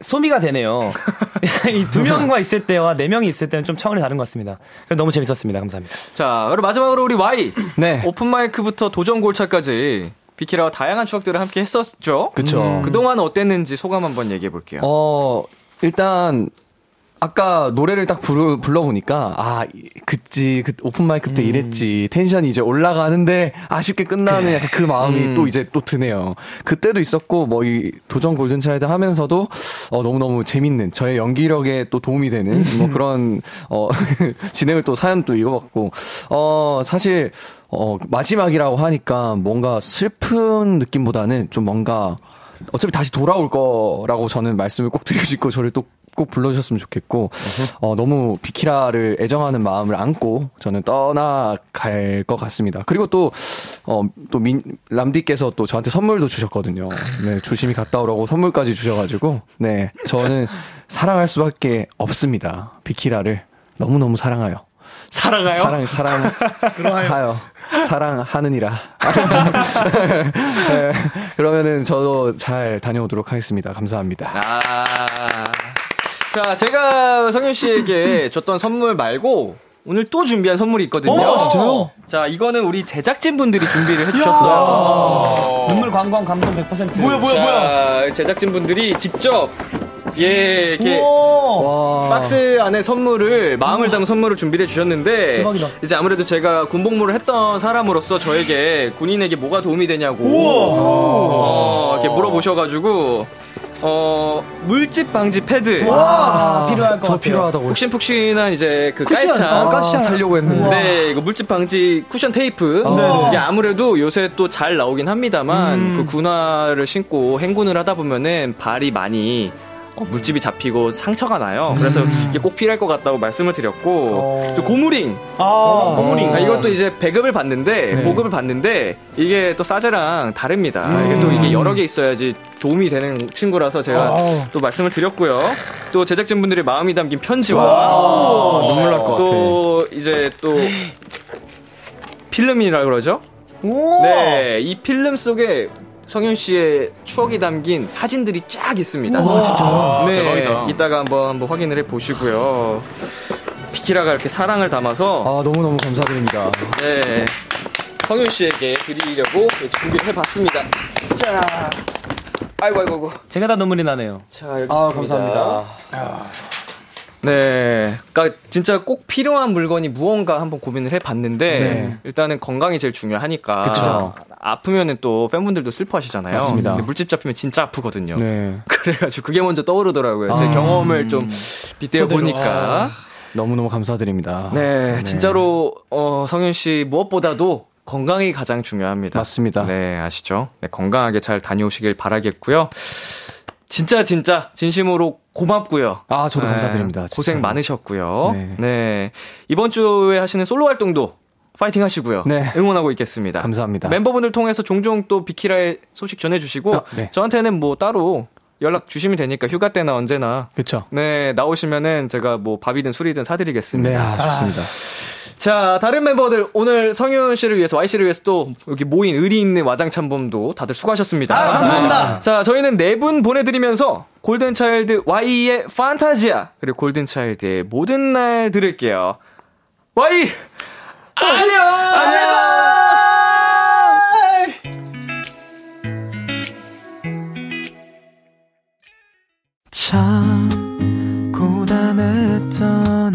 Speaker 1: 소비가 되네요. 이 두 명과 있을 때와 네 명이 있을 때는 좀 차원이 다른 것 같습니다. 너무 재밌었습니다. 감사합니다.
Speaker 2: 자, 그럼 마지막으로 우리 Y.
Speaker 4: 네.
Speaker 2: open mic부터 도전 골차까지 비키라와 다양한 추억들을 함께 했었죠.
Speaker 4: 그쵸. 음.
Speaker 2: 그동안 어땠는지 소감 한번 얘기해 볼게요.
Speaker 4: 어, 일단, 아까 노래를 딱 부르, 불러보니까, 아, 이- 그치, 그, open mic 때 이랬지. 텐션이 이제 올라가는데, 아쉽게 끝나는 약간 그 마음이
Speaker 2: 음.
Speaker 4: 또 이제 또 드네요. 그때도 있었고, 뭐, 이 도전 골든차일드 하면서도, 어, 너무너무 재밌는, 저의 연기력에 또 도움이 되는, 뭐 그런, 어, 진행을 또 사연 또 읽어봤고, 어, 사실, 어, 마지막이라고 하니까 뭔가 슬픈 느낌보다는 좀 뭔가, 어차피 다시 돌아올 거라고 저는 말씀을 꼭 드리고 싶고 저를 또 꼭 불러주셨으면 좋겠고 어, 너무 비키라를 애정하는 마음을 안고 저는 떠나갈 것 같습니다. 그리고 또 어, 또 민, 람디께서 또 저한테 선물도 주셨거든요. 네, 조심히 갔다 오라고 선물까지 주셔가지고 네, 저는 사랑할 수밖에 없습니다. 비키라를 너무 너무 사랑해요.
Speaker 2: 사랑해요?
Speaker 4: 사랑 사랑하여 사랑하느니라. 네, 그러면은 저도 잘 다녀오도록 하겠습니다. 감사합니다.
Speaker 2: 아. 자, 제가 성윤 씨에게 줬던 선물 말고 오늘 또 준비한 선물이 있거든요.
Speaker 1: 어, 진짜요?
Speaker 2: 자, 이거는 우리 제작진분들이 준비를 해주셨어요.
Speaker 1: 눈물 관광 감동 100%.
Speaker 5: 뭐야, 뭐야, 뭐야.
Speaker 2: 자, 제작진분들이 직접 예, 이렇게
Speaker 1: 우와.
Speaker 2: 박스 안에 선물을 마음을 담은 선물을 준비해 주셨는데
Speaker 1: 대박이다.
Speaker 2: 이제 아무래도 제가 군복무를 했던 사람으로서 저에게 군인에게 뭐가 도움이 되냐고 어, 이렇게 물어보셔가지고 어 물집 방지 패드.
Speaker 1: 와, 필요할 것.
Speaker 4: 필요하다고
Speaker 2: 푹신푹신한 이제 그
Speaker 5: 쿠션,
Speaker 2: 깔창
Speaker 5: 어, 깔창.
Speaker 4: 살려고 했는데
Speaker 2: 네, 이거 물집 방지 쿠션 테이프. 이게 아무래도 요새 또 잘 나오긴 합니다만 그 군화를 신고 행군을 하다 보면은 발이 많이 어, 물집이 잡히고 상처가 나요. 그래서 이게 꼭 필요할 것 같다고 말씀을 드렸고 또 고무링.
Speaker 5: 아,
Speaker 2: 고무링. 아, 이것도 이제 배급을 받는데 보급을 받는데 이게 또 싸제랑 다릅니다. 이게 또 이게 여러 개 있어야지 도움이 되는 친구라서 제가 또 말씀을 드렸고요. 또 제작진 분들의 마음이 담긴 편지와
Speaker 4: 눈물 날 것 같아.
Speaker 2: 또 이제 또 필름이라 그러죠?
Speaker 1: 오.
Speaker 2: 네, 이 필름 속에 성윤 씨의 추억이 담긴 사진들이 쫙 있습니다.
Speaker 5: 와, 진짜.
Speaker 2: 네,
Speaker 6: 대박이다.
Speaker 2: 이따가 한번 한번 확인을 해 보시고요. 비키라가 이렇게 사랑을 담아서
Speaker 4: 아 너무너무 감사드립니다.
Speaker 2: 네, 성윤 씨에게 드리려고 준비를 해 봤습니다. 자, 아이고 아이고 아이고.
Speaker 1: 제가 다 눈물이 나네요.
Speaker 2: 자, 여기
Speaker 4: 아,
Speaker 2: 있습니다.
Speaker 4: 감사합니다.
Speaker 2: 네. 그러니까 진짜 꼭 필요한 물건이 무언가 한번 고민을 해봤는데
Speaker 4: 네.
Speaker 2: 일단은 건강이 제일 중요하니까.
Speaker 4: 그쵸.
Speaker 2: 아프면은 또 팬분들도 슬퍼하시잖아요.
Speaker 4: 맞습니다.
Speaker 2: 근데 물집 잡히면 진짜 아프거든요.
Speaker 4: 네.
Speaker 2: 그래가지고 그게 먼저 떠오르더라고요. 제
Speaker 4: 아.
Speaker 2: 경험을 좀 빗대어 보니까.
Speaker 4: 너무너무 감사드립니다.
Speaker 2: 네, 진짜로 어, 성윤 씨 무엇보다도 건강이 가장 중요합니다.
Speaker 4: 맞습니다.
Speaker 2: 네, 아시죠? 네, 건강하게 잘 다녀오시길 바라겠고요. 진짜 진짜 진심으로 고맙고요.
Speaker 4: 아, 저도
Speaker 2: 네,
Speaker 4: 감사드립니다. 진짜로.
Speaker 2: 고생 많으셨고요.
Speaker 4: 네.
Speaker 2: 네. 이번 주에 하시는 솔로 활동도 파이팅 하시고요.
Speaker 4: 네.
Speaker 2: 응원하고 있겠습니다.
Speaker 4: 감사합니다.
Speaker 2: 멤버분들 통해서 종종 또 비키라의 소식 전해주시고
Speaker 4: 아, 네.
Speaker 2: 저한테는 뭐 따로 연락 주시면 되니까 휴가 때나 언제나
Speaker 4: 그쵸.
Speaker 2: 네 나오시면은 제가 뭐 밥이든 술이든 사드리겠습니다.
Speaker 4: 네, 아, 좋습니다.
Speaker 2: 자, 다른 멤버들 오늘 성윤 씨를 위해서 Y 씨를 위해서 또 여기 모인 의리 있는 와장참범도 다들 수고하셨습니다.
Speaker 5: 아, 감사합니다.
Speaker 2: 자, 저희는 네 분 보내드리면서 골든 차일드 Y의 판타지아 그리고 골든 차일드의 모든 날 들을게요. Y 안녕. 안녕.
Speaker 3: 참 고단했던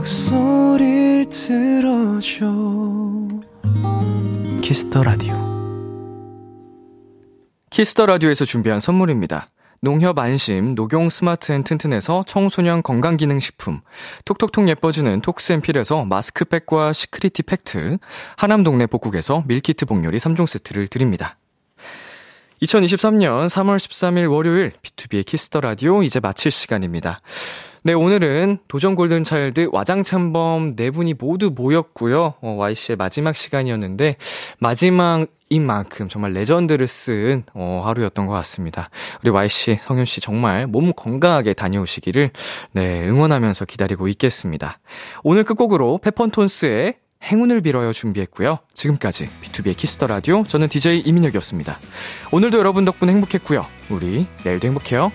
Speaker 3: 목소리를 들어줘
Speaker 2: Kiss the Radio Kiss the Radio에서 준비한 선물입니다. 농협 안심, 녹용 스마트 앤 튼튼에서 청소년 건강기능식품, 톡톡톡 예뻐지는 톡스앤필에서 마스크팩과 시크리티 팩트, 하남 동네 복국에서 밀키트 복요리 3종 세트를 드립니다. 2023년 3월 13일 월요일 B2B의 키스터 라디오 이제 마칠 시간입니다. 네, 오늘은 도전 골든 차일드 와장창범 네 분이 모두 모였고요. 어, Y씨의 마지막 시간이었는데 마지막인 만큼 정말 레전드를 쓴 어, 하루였던 것 같습니다. 우리 Y씨, 성윤씨 정말 몸 건강하게 다녀오시기를 네, 응원하면서 기다리고 있겠습니다. 오늘 끝곡으로 페퍼톤스의 행운을 빌어요 준비했고요. 지금까지 B2B의 키스터 라디오 저는 DJ 이민혁이었습니다. 오늘도 여러분 덕분에 행복했고요. 우리 내일도 행복해요.